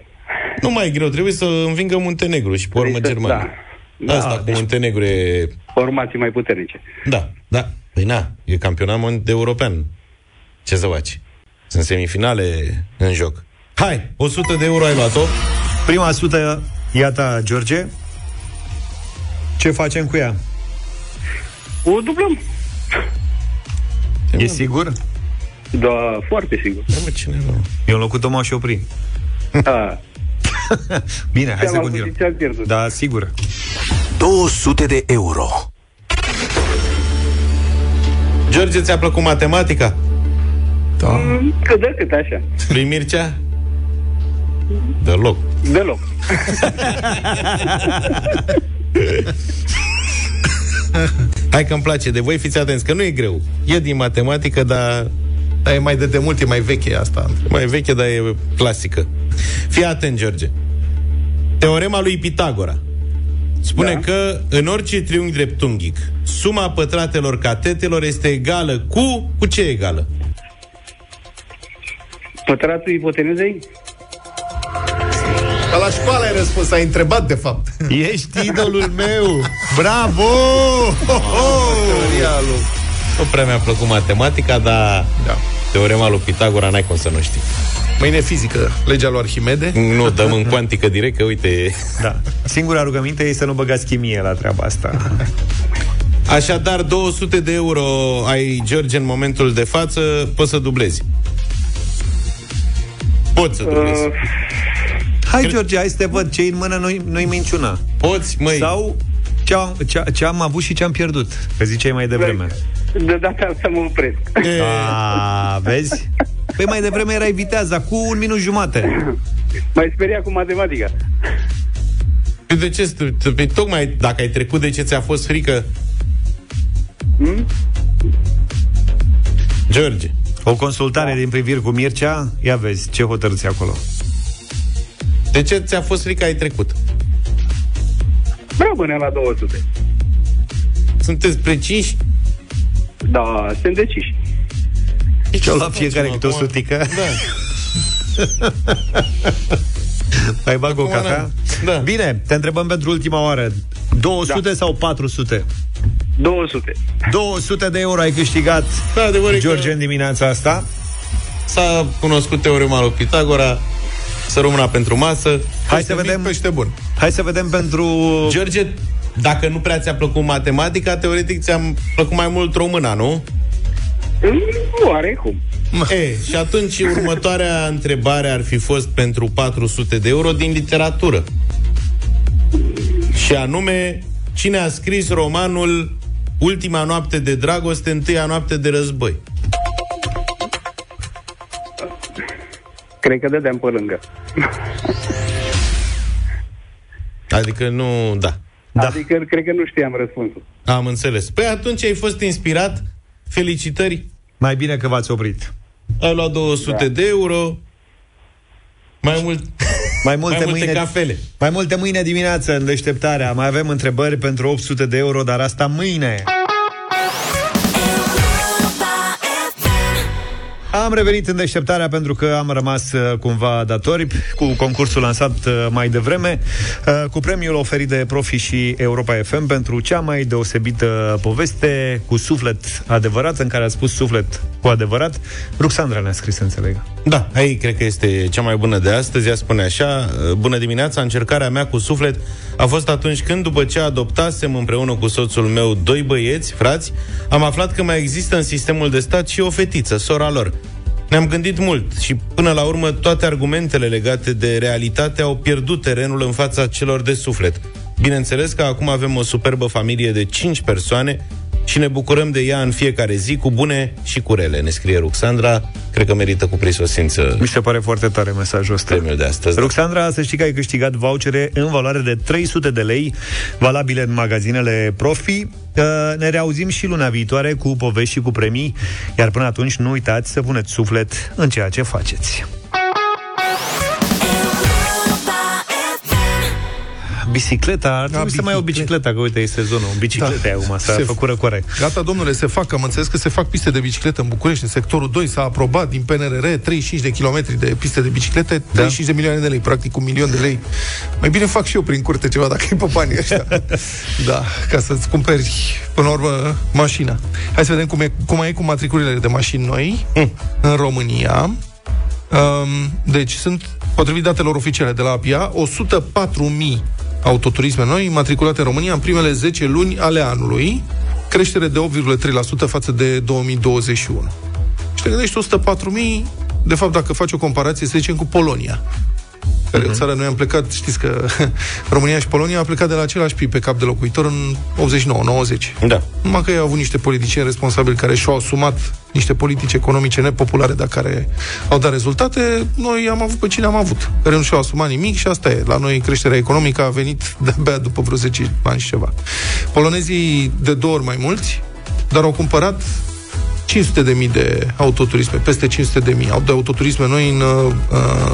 Nu mai e greu, trebuie să învingă Muntenegru și pe urmă Trebuie să- Germania. Da. Asta cu Muntenegru e... Formații mai puternice. Da, da. Păi na, e campionat mon- de european. Ce să faci? Sunt semifinale în joc. Hai, 100 de euro ai luat-o. Prima sută, iată, George. Ce facem cu ea? O dublăm. E sigur? Da, foarte sigur. Da, mă, cine nu? Eu în locul tău m-aș opri. Da. [LAUGHS] Bine, hai Ce-am să avut continuăm. și ce-am pierdut. Da, sigur. 200 de euro. George, ți-a plăcut matematica? Da. Mm, Cât de cât, așa. Lui Mircea? Deloc. Deloc. [LAUGHS] [LAUGHS] Hai că îmi place de voi, fiți atenți, că nu e greu. E din matematică, dar Dar e mai de demult, e mai veche asta. mai veche, dar e clasică. Fii atent, George. Teorema lui Pitagora spune Da. că în orice triunghi dreptunghic, suma pătratelor catetelor este egală cu... Cu ce egală? Pătratul ipotenuzei? Dar la școală ai răspuns, ai întrebat de fapt. Ești [LAUGHS] idolul meu! Bravo! Teoria lui... Nu prea mi-a plăcut matematica, dar Da. teorema lui Pitagora n-ai cum să nu știi. Mâine fizică, legea lui Arhimede. Nu, dăm în cuantică direct, că uite... Da. Singura rugăminte e să nu băgați chimie la treaba asta. [LAUGHS] Așadar, 200 de euro ai George în momentul de față, poți să dublezi. Poți să dublezi. Uh, Hai, George, hai să te văd ce în mână nu-i, nu-i minciuna. Poți, măi. Sau ce am, ce, ce am avut și ce am pierdut. Că ziceai mai devreme. de data asta mă opresc. [LAUGHS] E, A, vezi? Păi mai devreme erai viteaza cu un minut jumate. Mai speria cu matematica. de ce? st- Păi tocmai dacă ai trecut de ce ți-a fost frică... Hmm? George, O consultare din priviri cu Mircea, ia vezi ce hotărâți acolo. De ce ți-a fost frică ai trecut? Rămâne la 200. Sunteți preciși? Da, sunt deciși. Ce-o la să fiecare facem câte o acum? sutică? Da. [LAUGHS] Mai bag o Acum, cafea? da. Bine, te întrebăm pentru ultima oară. 200 Da. sau 400? 200. 200 de euro ai câștigat, Da, adevăr e George, că în dimineața asta. s-a cunoscut teorema lui Pitagora, să rămână pentru masă. Hai să vedem, Pește bun. hai să vedem pentru... George, dacă nu prea ți-a plăcut matematica, teoretic ți-a plăcut mai mult româna, nu? Oarecum. E, și atunci următoarea întrebare ar fi fost pentru 400 de euro din literatură. Și anume, cine a scris romanul Ultima noapte de dragoste, întâia noapte de război? Cred că dădeam pe lângă. [LAUGHS] Adică nu, da. Da. Adică cred că nu știam răspunsul. Am înțeles. Păi atunci ai fost inspirat. Felicitări. Mai bine că v-ați oprit. Ai luat 200 da. de euro. Mai mult [LAUGHS] mai multe, mai multe mâine, cafele. Mai multe mâine dimineață în deșteptarea. Mai avem întrebări pentru 800 de euro, dar asta mâine. Am revenit în deșteptarea pentru că am rămas uh, cumva datori cu concursul lansat uh, mai devreme, uh, cu premiul oferit de Profi și Europa FM pentru cea mai deosebită poveste cu suflet adevărat, în care a spus suflet cu adevărat. Ruxandra ne-a scris, înțeleg. Da, aici cred că este cea mai bună de astăzi. Ea spune așa, bună dimineața, încercarea mea cu suflet a fost atunci când, după ce adoptasem împreună cu soțul meu doi băieți, frați, am aflat că mai există în sistemul de stat și o fetiță, sora lor. Ne-am gândit mult și până la urmă toate argumentele legate de realitate au pierdut terenul în fața celor de suflet. Bineînțeles că acum avem o superbă familie de 5 persoane și ne bucurăm de ea în fiecare zi, cu bune și cu rele, ne scrie Ruxandra. Cred că merită cu prisosință Mi se pare foarte tare mesajul ăsta. premiul de astăzi. da. Ruxandra, să știi că ai câștigat vouchere în valoare de 300 de lei, valabile în magazinele Profi. Uh, Ne reauzim și luna viitoare cu povești și cu premii, iar până atunci nu uitați să puneți suflet în ceea ce faceți. Bicicleta, ar trebui să mai ai o bicicletă, că uite, e sezonul. Bicicleta da. acum, s-a Se- făcut răcoare. Gata, domnule, se fac, am înțeles că se fac piste de bicicletă în București, în sectorul 2 s-a aprobat din PNRR 35 de kilometri de piste de biciclete, 35 de milioane de lei, practic un milion de lei. Mai bine fac și eu prin curte ceva dacă e pe banii ăștia. [LAUGHS] da, ca să-ți cumperi până la urmă mașina. Hai să vedem cum e, cum e cu matriculele de mașini noi în România. Um, deci sunt, potrivit datelor oficiale de la APIA, 104.000 autoturisme noi matriculate în România în primele 10 luni ale anului, creștere de 8,3% față de 2021. Și te gândești 104.000, de fapt, dacă faci o comparație, să zicem, cu Polonia, care uh-huh. țară noi am plecat, știți că [LAUGHS] România și Polonia au plecat de la același PIB pe cap de locuitor în 89-90. Da. Numai că ei au avut niște politicieni responsabili care și-au asumat niște politici economice nepopulare, dar care au dat rezultate, noi am avut pe cine am avut, care nu și-au asumat nimic și asta e. La noi creșterea economică a venit [LAUGHS] de-abia după vreo 10 ani și ceva. Polonezii de două ori mai mulți, dar au cumpărat 500 de mii de autoturisme, peste 500 de mii de autoturisme noi în, uh,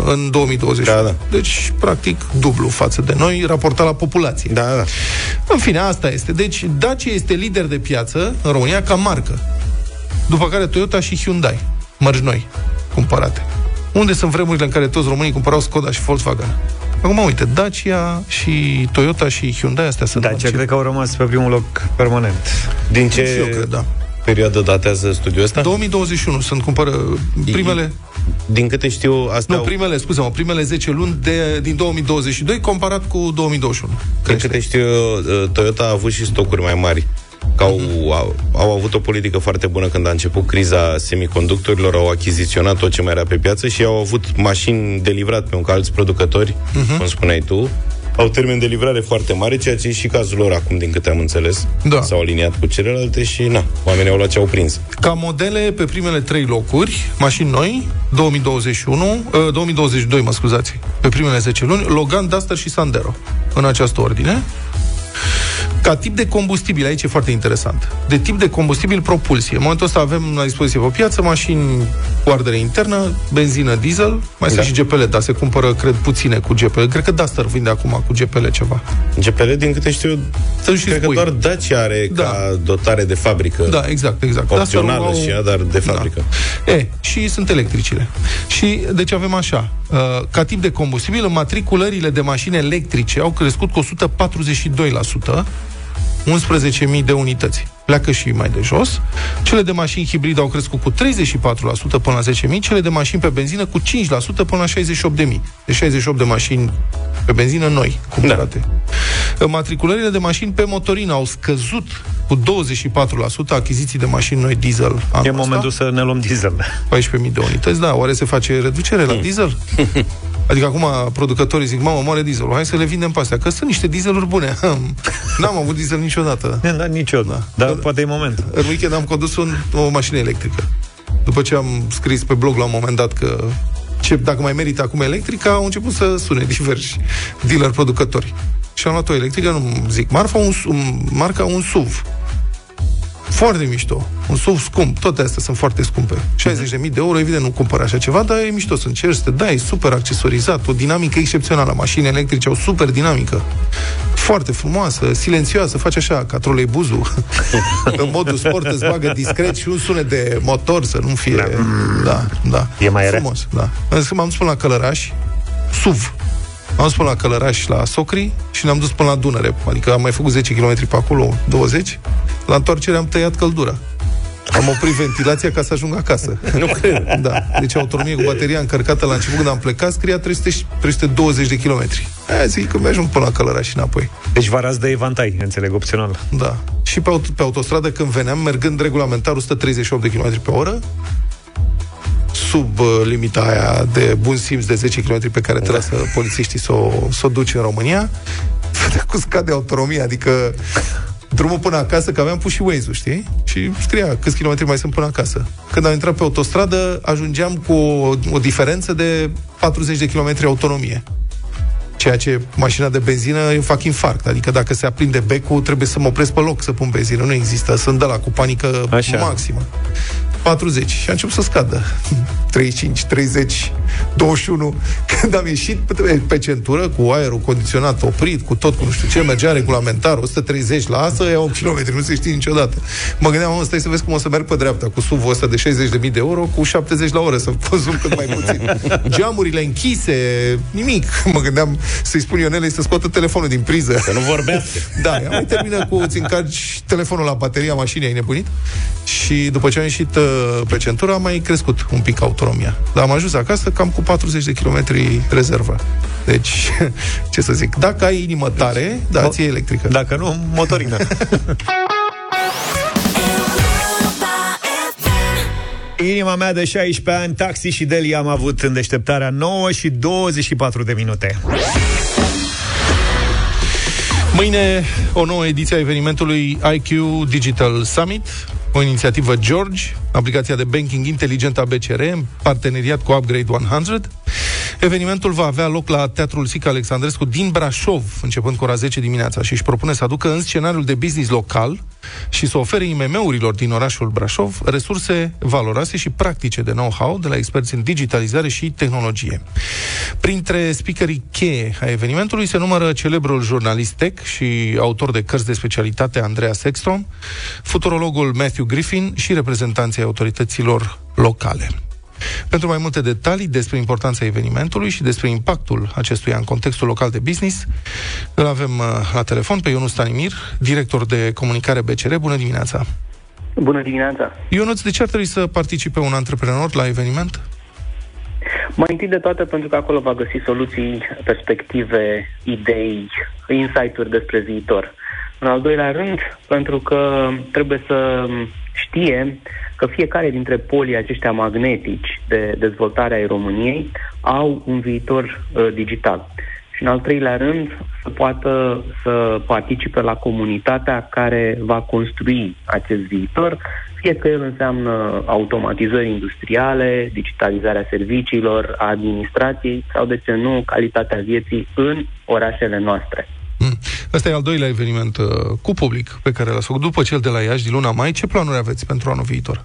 în 2020. Da, da. Deci, practic, dublu față de noi, raportat la populație. Da, da. În fine, asta este. Deci, Dacia este lider de piață în România ca marcă. După care Toyota și Hyundai, mărci noi, cumpărate. Unde sunt vremurile în care toți românii cumpărau Skoda și Volkswagen? Acum, uite, Dacia și Toyota și Hyundai, astea sunt Dacia, cred că au rămas pe primul loc permanent. Din ce Și eu cred, da. Perioadă datează studiul ăsta? 2021 sunt cumpără primele... Din câte știu, astea Nu, au... primele, scuze-mă, primele 10 luni de, din 2022 comparat cu 2021. Din câte știu, eu, Toyota a avut și stocuri mai mari. Că au, au, au avut o politică foarte bună când a început criza semiconductorilor, au achiziționat tot ce mai era pe piață și au avut mașini de livrat pe un alți producători, Mhm. cum spuneai tu. Au termen de livrare foarte mare, ceea ce e și cazul lor acum, din câte am înțeles. Da. S-au aliniat cu celelalte și, na, oamenii au luat ce au prins. Ca modele pe primele trei locuri, mașini noi, 2021, uh, 2022, mă scuzați, pe primele 10 luni, Logan, Duster și Sandero, în această ordine. Ca tip de combustibil, aici e foarte interesant. De tip de combustibil propulsie. În momentul ăsta avem la dispoziție pe piață mașini cu ardere internă, benzină, diesel, mai sunt Da. și GPL, dar se cumpără, cred, puține cu GPL. Cred că Duster vinde acum cu GPL ceva. GPL, din câte știu, Să și cred că spui. doar Dacia are Da. ca dotare de fabrică. Da, exact, exact. Opțională Duster-ul și ea, dar de fabrică. Da. E, și sunt electricile. Și, deci avem așa, uh, ca tip de combustibil, matriculările de mașini electrice au crescut cu 142%, 11.000 de unități. Pleacă și mai de jos. Cele de mașini hibride au crescut cu 34% până la 10.000, cele de mașini pe benzină cu 5% până la 68.000. De 68 de mașini pe benzină noi cumpărate. Da. Matriculările de mașini pe motorină au scăzut cu 24% achiziții de mașini noi diesel anul E momentul să ne luăm diesel. 14.000 de unități, da, oare se face reducere la diesel? [LAUGHS] Adică acum producătorii zic, mamă, moare dieselul, hai să le vindem pe astea, că sunt niște dieseluri bune. N-am avut diesel niciodată. [LAUGHS] Da, niciodată. Dar poate e moment. În weekend am condus un, o mașină electrică. După ce am scris pe blog la un moment dat că ce, dacă mai merită acum electrica, au început să sune diversi dealer producători. Și am luat o electrică, nu zic marfa, un, un, marca un SUV. Foarte mișto. Un SUV scump. Toate astea sunt foarte scumpe. 60.000 de euro, evident, nu cumpăr așa ceva, dar e mișto să încerci să te dai, super accesorizat, o dinamică excepțională. Mașini electrice au super dinamică. Foarte frumoasă, silențioasă, face așa, ca troleibuzul. [LAUGHS] în modul sport îți bagă discret și un sunet de motor să nu fie... Da, da. E mai rea. Frumos, da. În schimb, am dus până la Călăraș, SUV. Am dus până la Călăraș, la Socri și ne-am dus până la Dunăre. Adică am mai făcut 10 km pe acolo, 20. La întoarcere am tăiat căldura. Am oprit ventilația ca să ajung acasă. [LAUGHS] Nu cred. Da. Deci autonomie cu bateria încărcată la început când am plecat scria 300, 320 de kilometri. Aia zic că mi-ajung până la Călăraș și înapoi. Deci vă arați de evantai, înțeleg, opțional. Da. Și pe, aut- pe autostradă când veneam, mergând regulamentar 138 de km pe oră, sub uh, limita aia de bun simț de 10 km pe care trebuie să polițiștii să o, să o duci în România, [LAUGHS] vedea cum scade autonomia, adică drumul până acasă, că aveam pus și Waze-ul, știi? Și scria câți kilometri mai sunt până acasă. Când am intrat pe autostradă, ajungeam cu o, o diferență de 40 de km autonomie. Ceea ce mașina de benzină îmi fac infarct. Adică dacă se aprinde becul, trebuie să mă opresc pe loc să pun benzină. Nu există. Sunt de la cu panică Așa. maximă. 40 și a început să scadă 35, 30, 21 când am ieșit pe, pe centură cu aerul condiționat oprit, cu tot, cu nu știu ce, mergea regulamentar 130 la asta, ia 8 km, nu se știe niciodată. Mă gândeam, mă, stai să vezi cum o să merg pe dreapta cu SUV-ul ăsta de 60.000 de euro cu 70 la oră, să consum cât mai puțin. Geamurile închise, nimic. Mă gândeam să-i spun Ionelei să scoată telefonul din priză. Să nu vorbească. Da, ea mai termină cu îți încarci telefonul la bateria mașinii, ai nebunit? Și după ce am ieșit uh, pe centură, am mai crescut un pic autonomia. Dar am ajuns acasă cam cu 40 de kilometri rezervă. Deci, [LAUGHS] ce să zic, dacă ai inimă tare, da, ție electrică. Dacă nu, motorină. [LAUGHS] Inima mea de 16 ani, Taxi și Deli am avut în deșteptarea 9 și 24 de minute. Mâine o nouă ediție a evenimentului IQ Digital Summit, o inițiativă George, aplicația de banking inteligentă a BCR, în parteneriat cu Upgrade 100. Evenimentul va avea loc la Teatrul Sica Alexandrescu din Brașov, începând cu ora 10 dimineața și își propune să aducă în scenariul de business local și să ofere IMM-urilor din orașul Brașov resurse valoroase și practice de know-how de la experți în digitalizare și tehnologie. Printre speakerii cheie a evenimentului se numără celebrul jurnalist tech și autor de cărți de specialitate Andreea Sexton, futurologul Matthew Griffin și reprezentanții autorităților locale. Pentru mai multe detalii despre importanța evenimentului și despre impactul acestuia în contextul local de business, îl avem uh, la telefon pe Ionut Stanimir, director de comunicare BCR. Bună dimineața! Bună dimineața! Ionuț, de ce ar trebui să participe un antreprenor la eveniment? Mai întâi de toate pentru că acolo va găsi soluții, perspective, idei, insight-uri despre viitor. În al doilea rând, pentru că trebuie să știe că fiecare dintre polii aceștia magnetici de dezvoltare a României au un viitor uh, digital. Și în al treilea rând, să poată să participe la comunitatea care va construi acest viitor, fie că el înseamnă automatizări industriale, digitalizarea serviciilor, a administrației sau, de ce nu, calitatea vieții în orașele noastre. Ăsta e al doilea eveniment uh, cu public pe care l-ați făcut după cel de la Iași din luna mai. Ce planuri aveți pentru anul viitor?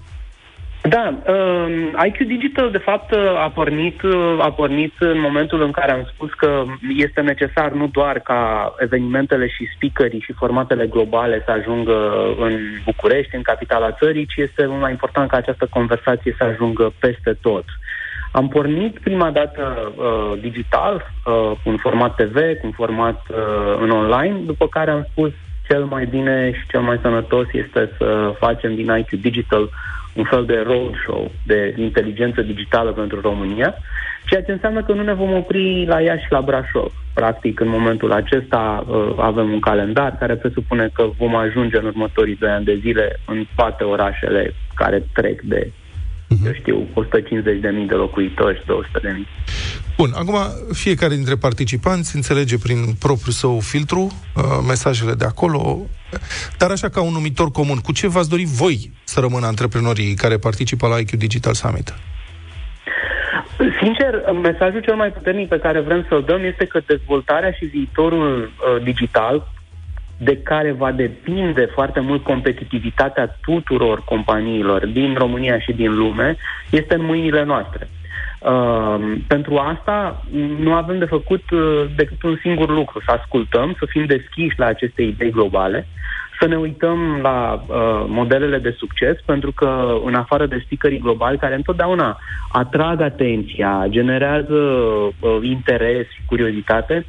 Da, uh, IQ Digital de fapt a pornit, uh, a pornit în momentul în care am spus că este necesar nu doar ca evenimentele și speakerii și formatele globale să ajungă în București, în capitala țării, ci este mult mai important ca această conversație să ajungă peste tot. Am pornit prima dată uh, digital, uh, cu un format TV, cu un format uh, în online, după care am spus cel mai bine și cel mai sănătos este să facem din IQ Digital un fel de roadshow de inteligență digitală pentru România, ceea ce înseamnă că nu ne vom opri la Iași și la Brașov. Practic, în momentul acesta uh, avem un calendar care presupune că vom ajunge în următorii doi ani de zile în toate orașele care trec de, eu știu, 150.000 de locuitori și 200.000. Bun, acum fiecare dintre participanți înțelege prin propriul său filtru uh, mesajele de acolo, dar așa ca un numitor comun, cu ce v-ați dori voi să rămână antreprenorii care participă la IQ Digital Summit? Sincer, mesajul cel mai puternic pe care vrem să-l dăm este că dezvoltarea și viitorul uh, digital, de care va depinde foarte mult competitivitatea tuturor companiilor din România și din lume, este în mâinile noastre. Uh, pentru asta nu avem de făcut uh, decât un singur lucru, să ascultăm, să fim deschiși la aceste idei globale, să ne uităm la uh, modelele de succes, pentru că în afară de speakerii globali, care întotdeauna atrag atenția, generează uh, interes și curiozitate,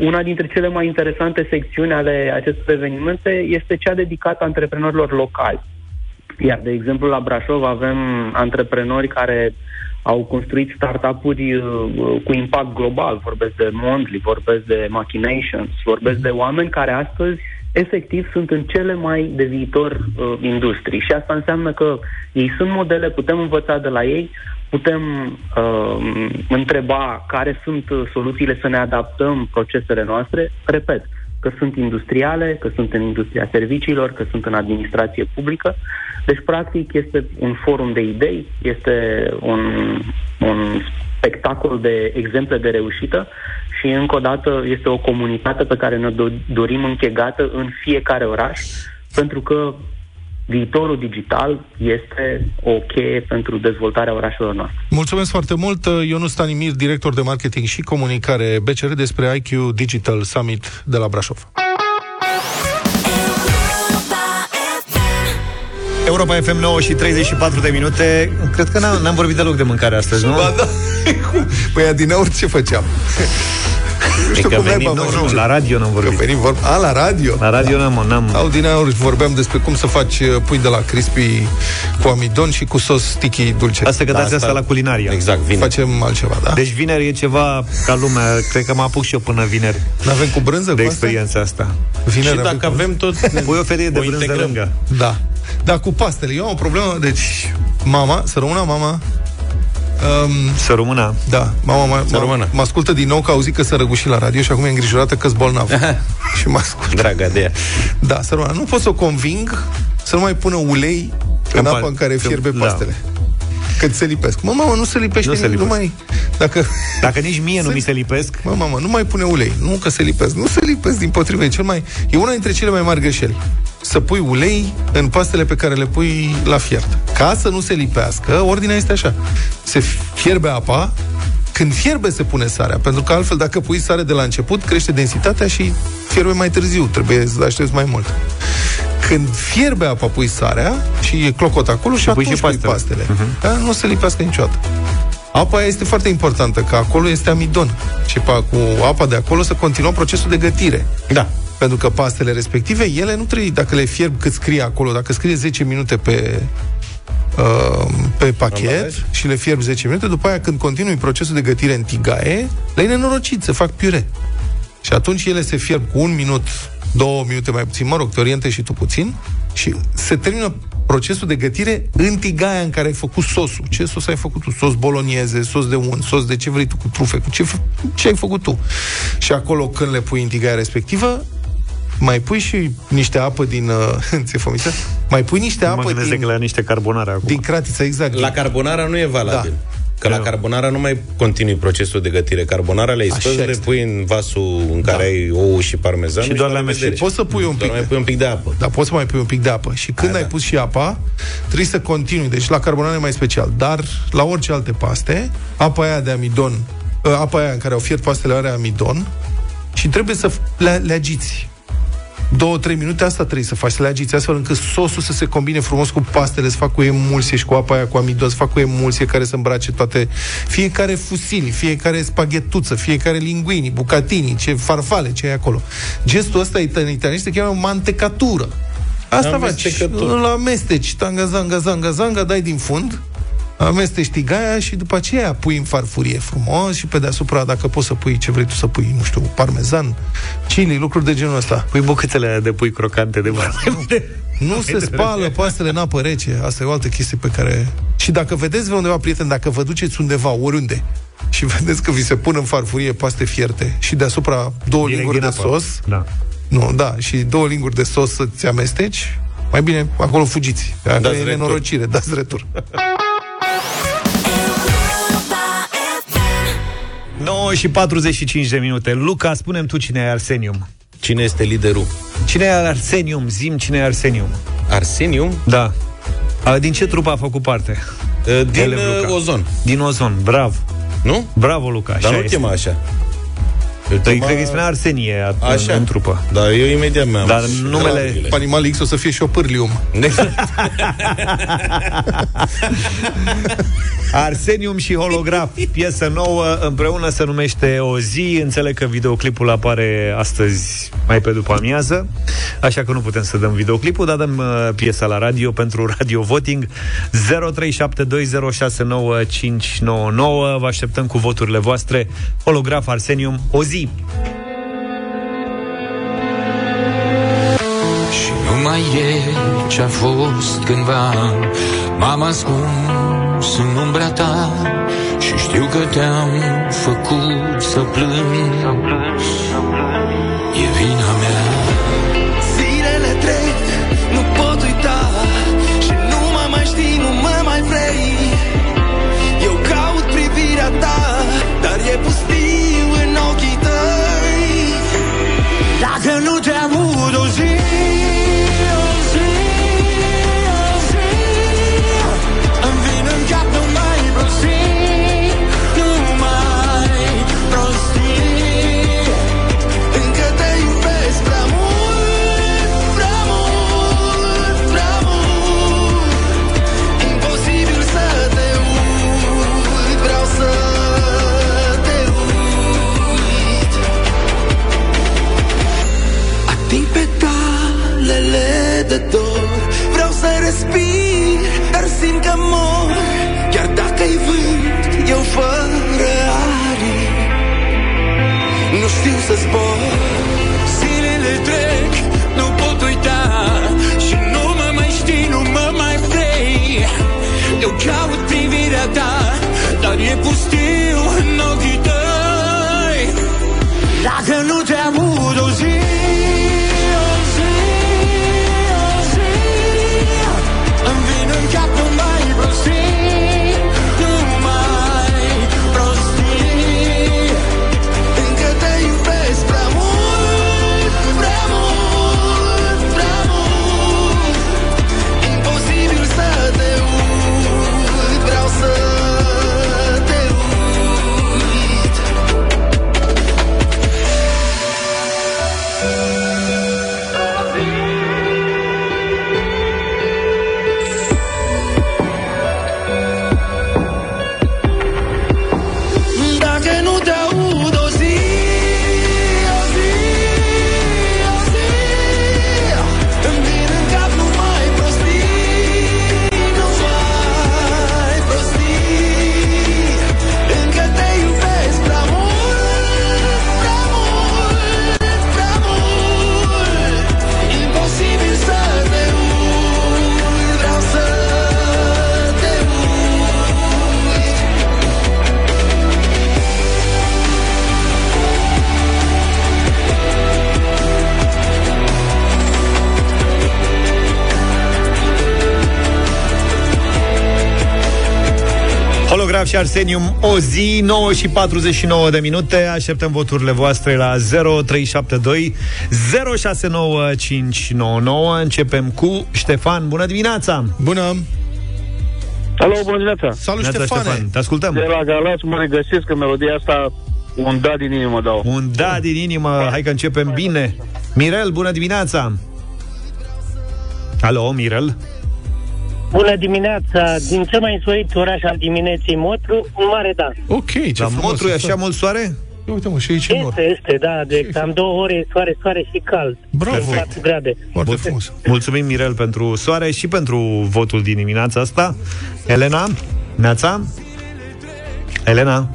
una dintre cele mai interesante secțiuni ale acestor evenimente este cea dedicată antreprenorilor locali. Iar, de exemplu, la Brașov avem antreprenori care au construit startup-uri uh, cu impact global. Vorbesc de Mondly, vorbesc de Machinations, vorbesc de oameni care astăzi efectiv sunt în cele mai de viitor uh, industrii. Și asta înseamnă că ei sunt modele, putem învăța de la ei, putem uh, întreba care sunt uh, soluțiile să ne adaptăm procesele noastre. Repet, că sunt industriale, că sunt în industria serviciilor, că sunt în administrație publică. Deci, practic, este un forum de idei, este un, un spectacol de exemple de reușită și, încă o dată, este o comunitate pe care ne dorim închegată în fiecare oraș, pentru că viitorul digital este o cheie pentru dezvoltarea orașelor noastre. Mulțumesc foarte mult, Ionus Stanimir, director de marketing și comunicare BCR despre IQ Digital Summit de la Brașov. Europa FM 9 și 34 de minute. Cred că n-am, n-am vorbit deloc de mâncare astăzi, nu? Ba da. [LAUGHS] Păi adineauri ce făceam? Nu știu cum venit, nu, nu, la radio n-am vorbit. Că venit vorb... A, la radio? La radio n-am, n-am... Au din aur vorbeam despre cum să faci uh, pui de la crispy cu amidon și cu sos sticky dulce. Asta că dați da, asta la culinaria. Exact, vineri. Facem altceva, da? Deci vineri e ceva ca lumea. Cred că mă apuc și eu până vineri. N-avem cu brânză De cu experiența asta. Vineri și dacă avem tot... [LAUGHS] Pui o felie de o brânză integrăm. lângă. Da. Da, cu pastele. Eu am o problemă, deci mama, să rămână mama, Um, să rămână. Da, mama mă, Să rămână. mă ascultă din nou că auzi că s-a răgușit la radio și acum e îngrijorată că-s bolnav. [LAUGHS] și mă ascultă. Draga de ea. Da, să rămână. Nu pot să o conving să nu mai pună ulei în pa- apa în care că- fierbe da. Pastele. Că se lipesc. Mă, mamă, nu se lipește Nu se nimic, nu lipesc. mai... Dacă... Dacă nici mie nu mi se lipesc, Mă, mamă, nu mai pune ulei. Nu că se lipesc. Nu se lipesc din potrivă. E, cel mai... e una dintre cele mai mari greșeli. Să pui ulei în pastele pe care le pui la fiert. Ca să nu se lipească, ordinea este așa. Se fierbe apa, când fierbe se pune sarea, pentru că altfel dacă pui sare de la început, crește densitatea și fierbe mai târziu, trebuie să aștepți mai mult. Când fierbe apa, pui sarea și e clocot acolo și, Și pui atunci și pui pastele. pastele. Da? Nu se lipească niciodată. Apa aia este foarte importantă, că acolo este amidon. Și pa, cu apa de acolo să continuăm procesul de gătire. Da. Pentru că pastele respective, ele nu trebuie, dacă le fierb cât scrie acolo, dacă scrie 10 minute pe, uh, pe pachet Ambalaj. și le fierb 10 minute, după aia când continui procesul de gătire în tigaie, le-ai nenorocit, se fac piure. Și atunci ele se fierb cu un minut, două minute mai puțin, mă rog, te orientezi și tu puțin, și se termină procesul de gătire în tigaia în care ai făcut sosul. Ce sos ai făcut tu? Sos bolonieze, sos de un, sos de ce vrei tu, cu trufe, cu ce, f- ce ai făcut tu. Și acolo, când le pui în tigaia respectivă, mai pui și niște apă din... Uh, [LAUGHS] ți-e fomiță? Mai pui niște mă apă gândesc din, la niște carbonare acum. din cratiță, exact. La carbonara nu e valabil. Da. Că la carbonara nu mai continui procesul de gătire. Carbonara le-ai Așa scos, le este. pui în vasul în care ai ou și parmezan Și doar le la amesteci. vedere. Poți să pui un Doar pic mai de- pui un pic de apă. Dar poți să mai pui un pic de apă. Și când Da, ai da. pus și apa, trebuie să continui. Deci la carbonare mai special. Dar la orice alte paste, apa aia de amidon, ă, apa aia în care au fiert pastele are amidon și trebuie să f- le, le agiți. Două, trei minute, asta trebuie să faci, să le agiți, astfel încât sosul să se combine frumos cu pastele, să facă o emulsie și cu apa aia cu amidon, să facă o emulsie care să îmbrace toate, fiecare fusili, fiecare spaghetuță, fiecare linguini, bucatini, ce farfale, ce e acolo. Gestul ăsta itan- italianist se cheamă mantecatură. Asta faci. Amestecătură. Îl amesteci, tanga, zanga, zanga, zanga, dai din fund, amesteci tigaia și după aceea pui în farfurie frumos și pe deasupra, dacă poți să pui ce vrei tu să pui, nu știu, parmezan, chili, lucruri de genul ăsta. Pui bucățele de pui crocante de [LAUGHS] de... Nu se spală pastele în apă rece. Asta e o altă chestie pe care... Și dacă vedeți pe undeva, prieteni, dacă vă duceți undeva, oriunde, și [LAUGHS] vedeți că vi se pun în farfurie paste fierte și deasupra două Direct linguri din de apă. sos, Da. nu, da, și două linguri de sos să-ți amesteci, mai bine acolo fugiți. Dacă Dați e retur. nenorocire, dați retur. [LAUGHS] 9 și 45 de minute. Luca, spunem tu cine e Arsenium. Cine este liderul? Cine e Arsenium? Zim cine e Arsenium. Arsenium? Da. A, din ce trupă a făcut parte? Din Elev uh, Luca. Ozon. Din Ozon, bravo. Nu? Bravo, Luca. Dar așa nu este. chema așa. Îl Păi, chema- cred că îi spunea Arsenie a- Așa. în, în trupă. Da, eu imediat mi-am Dar și numele- dragile. Pe Animal X o să fie și o pârlium. [LAUGHS] Arsenium și holograf, piesă nouă, împreună se numește O zi. Înțeleg că videoclipul apare astăzi, mai pe după amiază, așa că nu putem să dăm videoclipul, dar dăm uh, piesa la radio pentru Radio Voting 0372069599. Vă așteptăm cu voturile voastre. Holograf Arsenium, O zi. Și nu mai e ce-a fost cândva. M-am ascuns în umbra ta Și știu că te-am făcut să plâng. E zbor. Zilele trec, nu pot uita Și nu mă mai știi, nu mă mai vrei. Eu caut privirea ta Dar e pustiu în ochii tăi. Dacă nu te aud o zi Holograf și Arsenium, o zi, 9 și 49 de minute. Așteptăm voturile voastre la 0372 069599. Începem cu Ștefan. Bună dimineața! Bună! Alo, bună dimineața! Salut, Neața, Ștefan, te ascultăm. De la Galați mă regăsesc în melodia asta un da din inimă dau. Un da din inimă, hai că începem bine. Mirel, bună dimineața! Alo, Mirel? Bună dimineața! Din cel mai însorit oraș al dimineții, Motru, un mare da. Ok, ce La frumos Motru e asta. așa mult soare? Ia Uite mă, și aici e nor. Este, este, da, de cam două ore soare, soare și cald. Bravo. 4 grade. Foarte frumos. Mulțumim, Mirel, pentru soare și pentru votul din dimineața asta. Elena? Neața? Elena?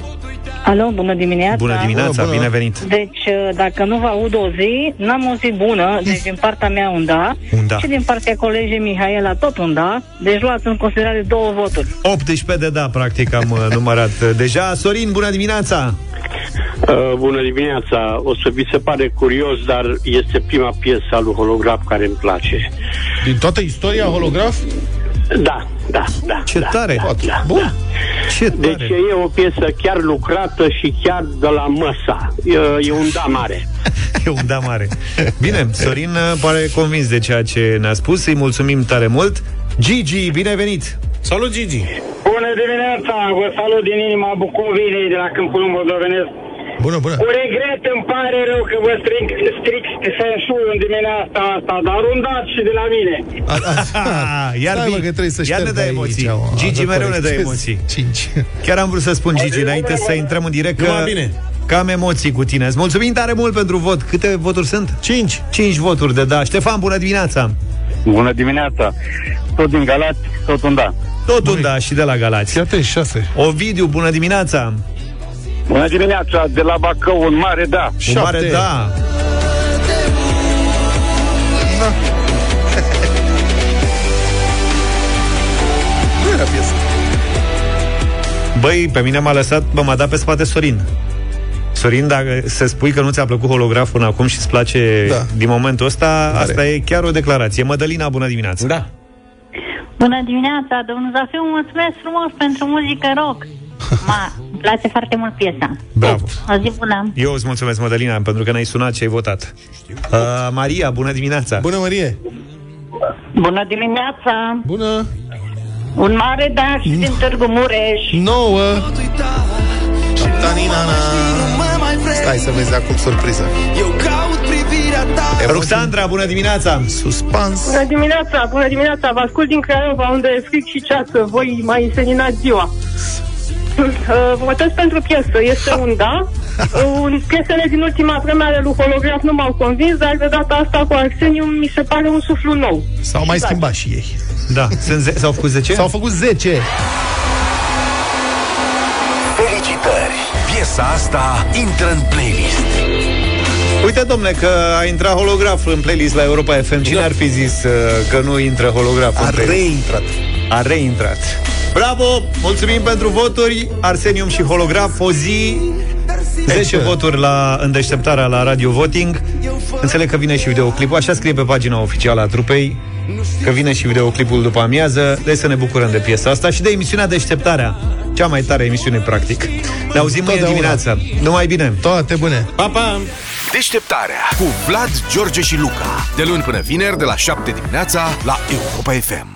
Alo, bună dimineața! Bună dimineața, bună. bine venit! Deci, uh, dacă nu vă aud o zi, n-am o zi bună, deci din partea mea un da, Un da. și din partea colegii Mihaela tot un da, deci luați în considerare două voturi. 18 de da, practic, am uh, numărat uh, deja. Sorin, bună dimineața! Uh, bună dimineața! O să vi se pare curios, dar este prima piesă a lui Holograf care îmi place. Din toată istoria holograf? Da, da, da. Ce da, tare! Da, da, Bun. Da. Ce Deci tare! e o piesă chiar lucrată și chiar de la măsa. E, e un da mare. [LAUGHS] E un da mare. Bine, Sorin uh, pare convins de ceea ce ne-a spus. Îi mulțumim tare mult. Gigi, bine venit! Salut, Gigi! Bună dimineața! Vă salut din inima Bucovinei, de la Câmpul Moldovenesc. Bună, bună! Cu regret îmi pare rău că vă stric, stric sensul în dimineața asta, dar un dat și de la mine. A, a, [LAUGHS] Iar Stai, mă, vii- că trebuie să Iar ne șterg dă aici, emoții. mă. Gigi Avea mereu ne dă corectez. emoții. [LAUGHS] Cinci. Chiar am vrut să spun, Gigi, înainte să intrăm în direct, că Numai bine. că am emoții cu tine. Îți mulțumim tare mult pentru vot. Câte voturi sunt? Cinci. Cinci voturi de da. Ștefan, bună dimineața! Bună dimineața! Tot din Galați, tot un da. Tot un da și de la Galați. Iată, șase. Ovidiu, bună dimineața! Bună dimineața! De la Bacău, un mare da. Un mare Șapte. da! [LAUGHS] Nu era piesă. Băi, pe mine m-a lăsat, bă, m-a dat pe spate Sorin. Sorin, dacă se spui că nu ți-a plăcut holograful până acum și îți place Da. din momentul ăsta, asta e chiar o declarație. Mădălina, bună dimineața! Da. Bună dimineața, domnul Zafiu, mulțumesc frumos pentru muzică rock. Ma, îmi place foarte mult piesa. Bravo! O zi bună. Eu îți mulțumesc, Mădălina, pentru că ne-ai sunat și ai votat. Uh, Maria, bună dimineața! Bună, Marie! Bună dimineața! Bună! Un mare da și din Târgu Mureș. Nouă! Taninana. Stai să vezi acum surpriză. Eu caut privirea ta Ruxandra, bună dimineața! Suspans. Bună dimineața, bună dimineața, vă ascult din Craiova, unde e fric și ceață, voi mai înseninați ziua. Uh, Votez pentru piesă, este un da. [LAUGHS] Uh, Piesele din ultima vreme ale lui Holograf nu m-au convins, dar de data asta cu Arseniu mi se pare un suflu nou. S-au mai schimbat și ei. Da, sunt ze- s-au făcut 10? S-au făcut 10. Felicitări! Piesa asta intră în playlist. Uite, domnule, că a intrat holograf în playlist la Europa FM. Cine ar fi zis uh, că nu intră holograf A în playlist? reintrat. A reintrat. Bravo! Mulțumim pentru voturi. Arsenium și holograf, o zi 10 voturi la îndeșteptarea la Radio Voting. Înțeleg că vine și videoclipul, așa scrie pe pagina oficială a trupei, că vine și videoclipul după amiază. Deci să ne bucurăm de piesa asta și de emisiunea Deșteptarea. Cea mai tare emisiune, practic. Ne auzim mâine Totdeauna. dimineața. Numai bine! Toate bune. Pa, pa! Deșteptarea cu Vlad, George și Luca. De luni până vineri, de la 7 dimineața, la Europa FM.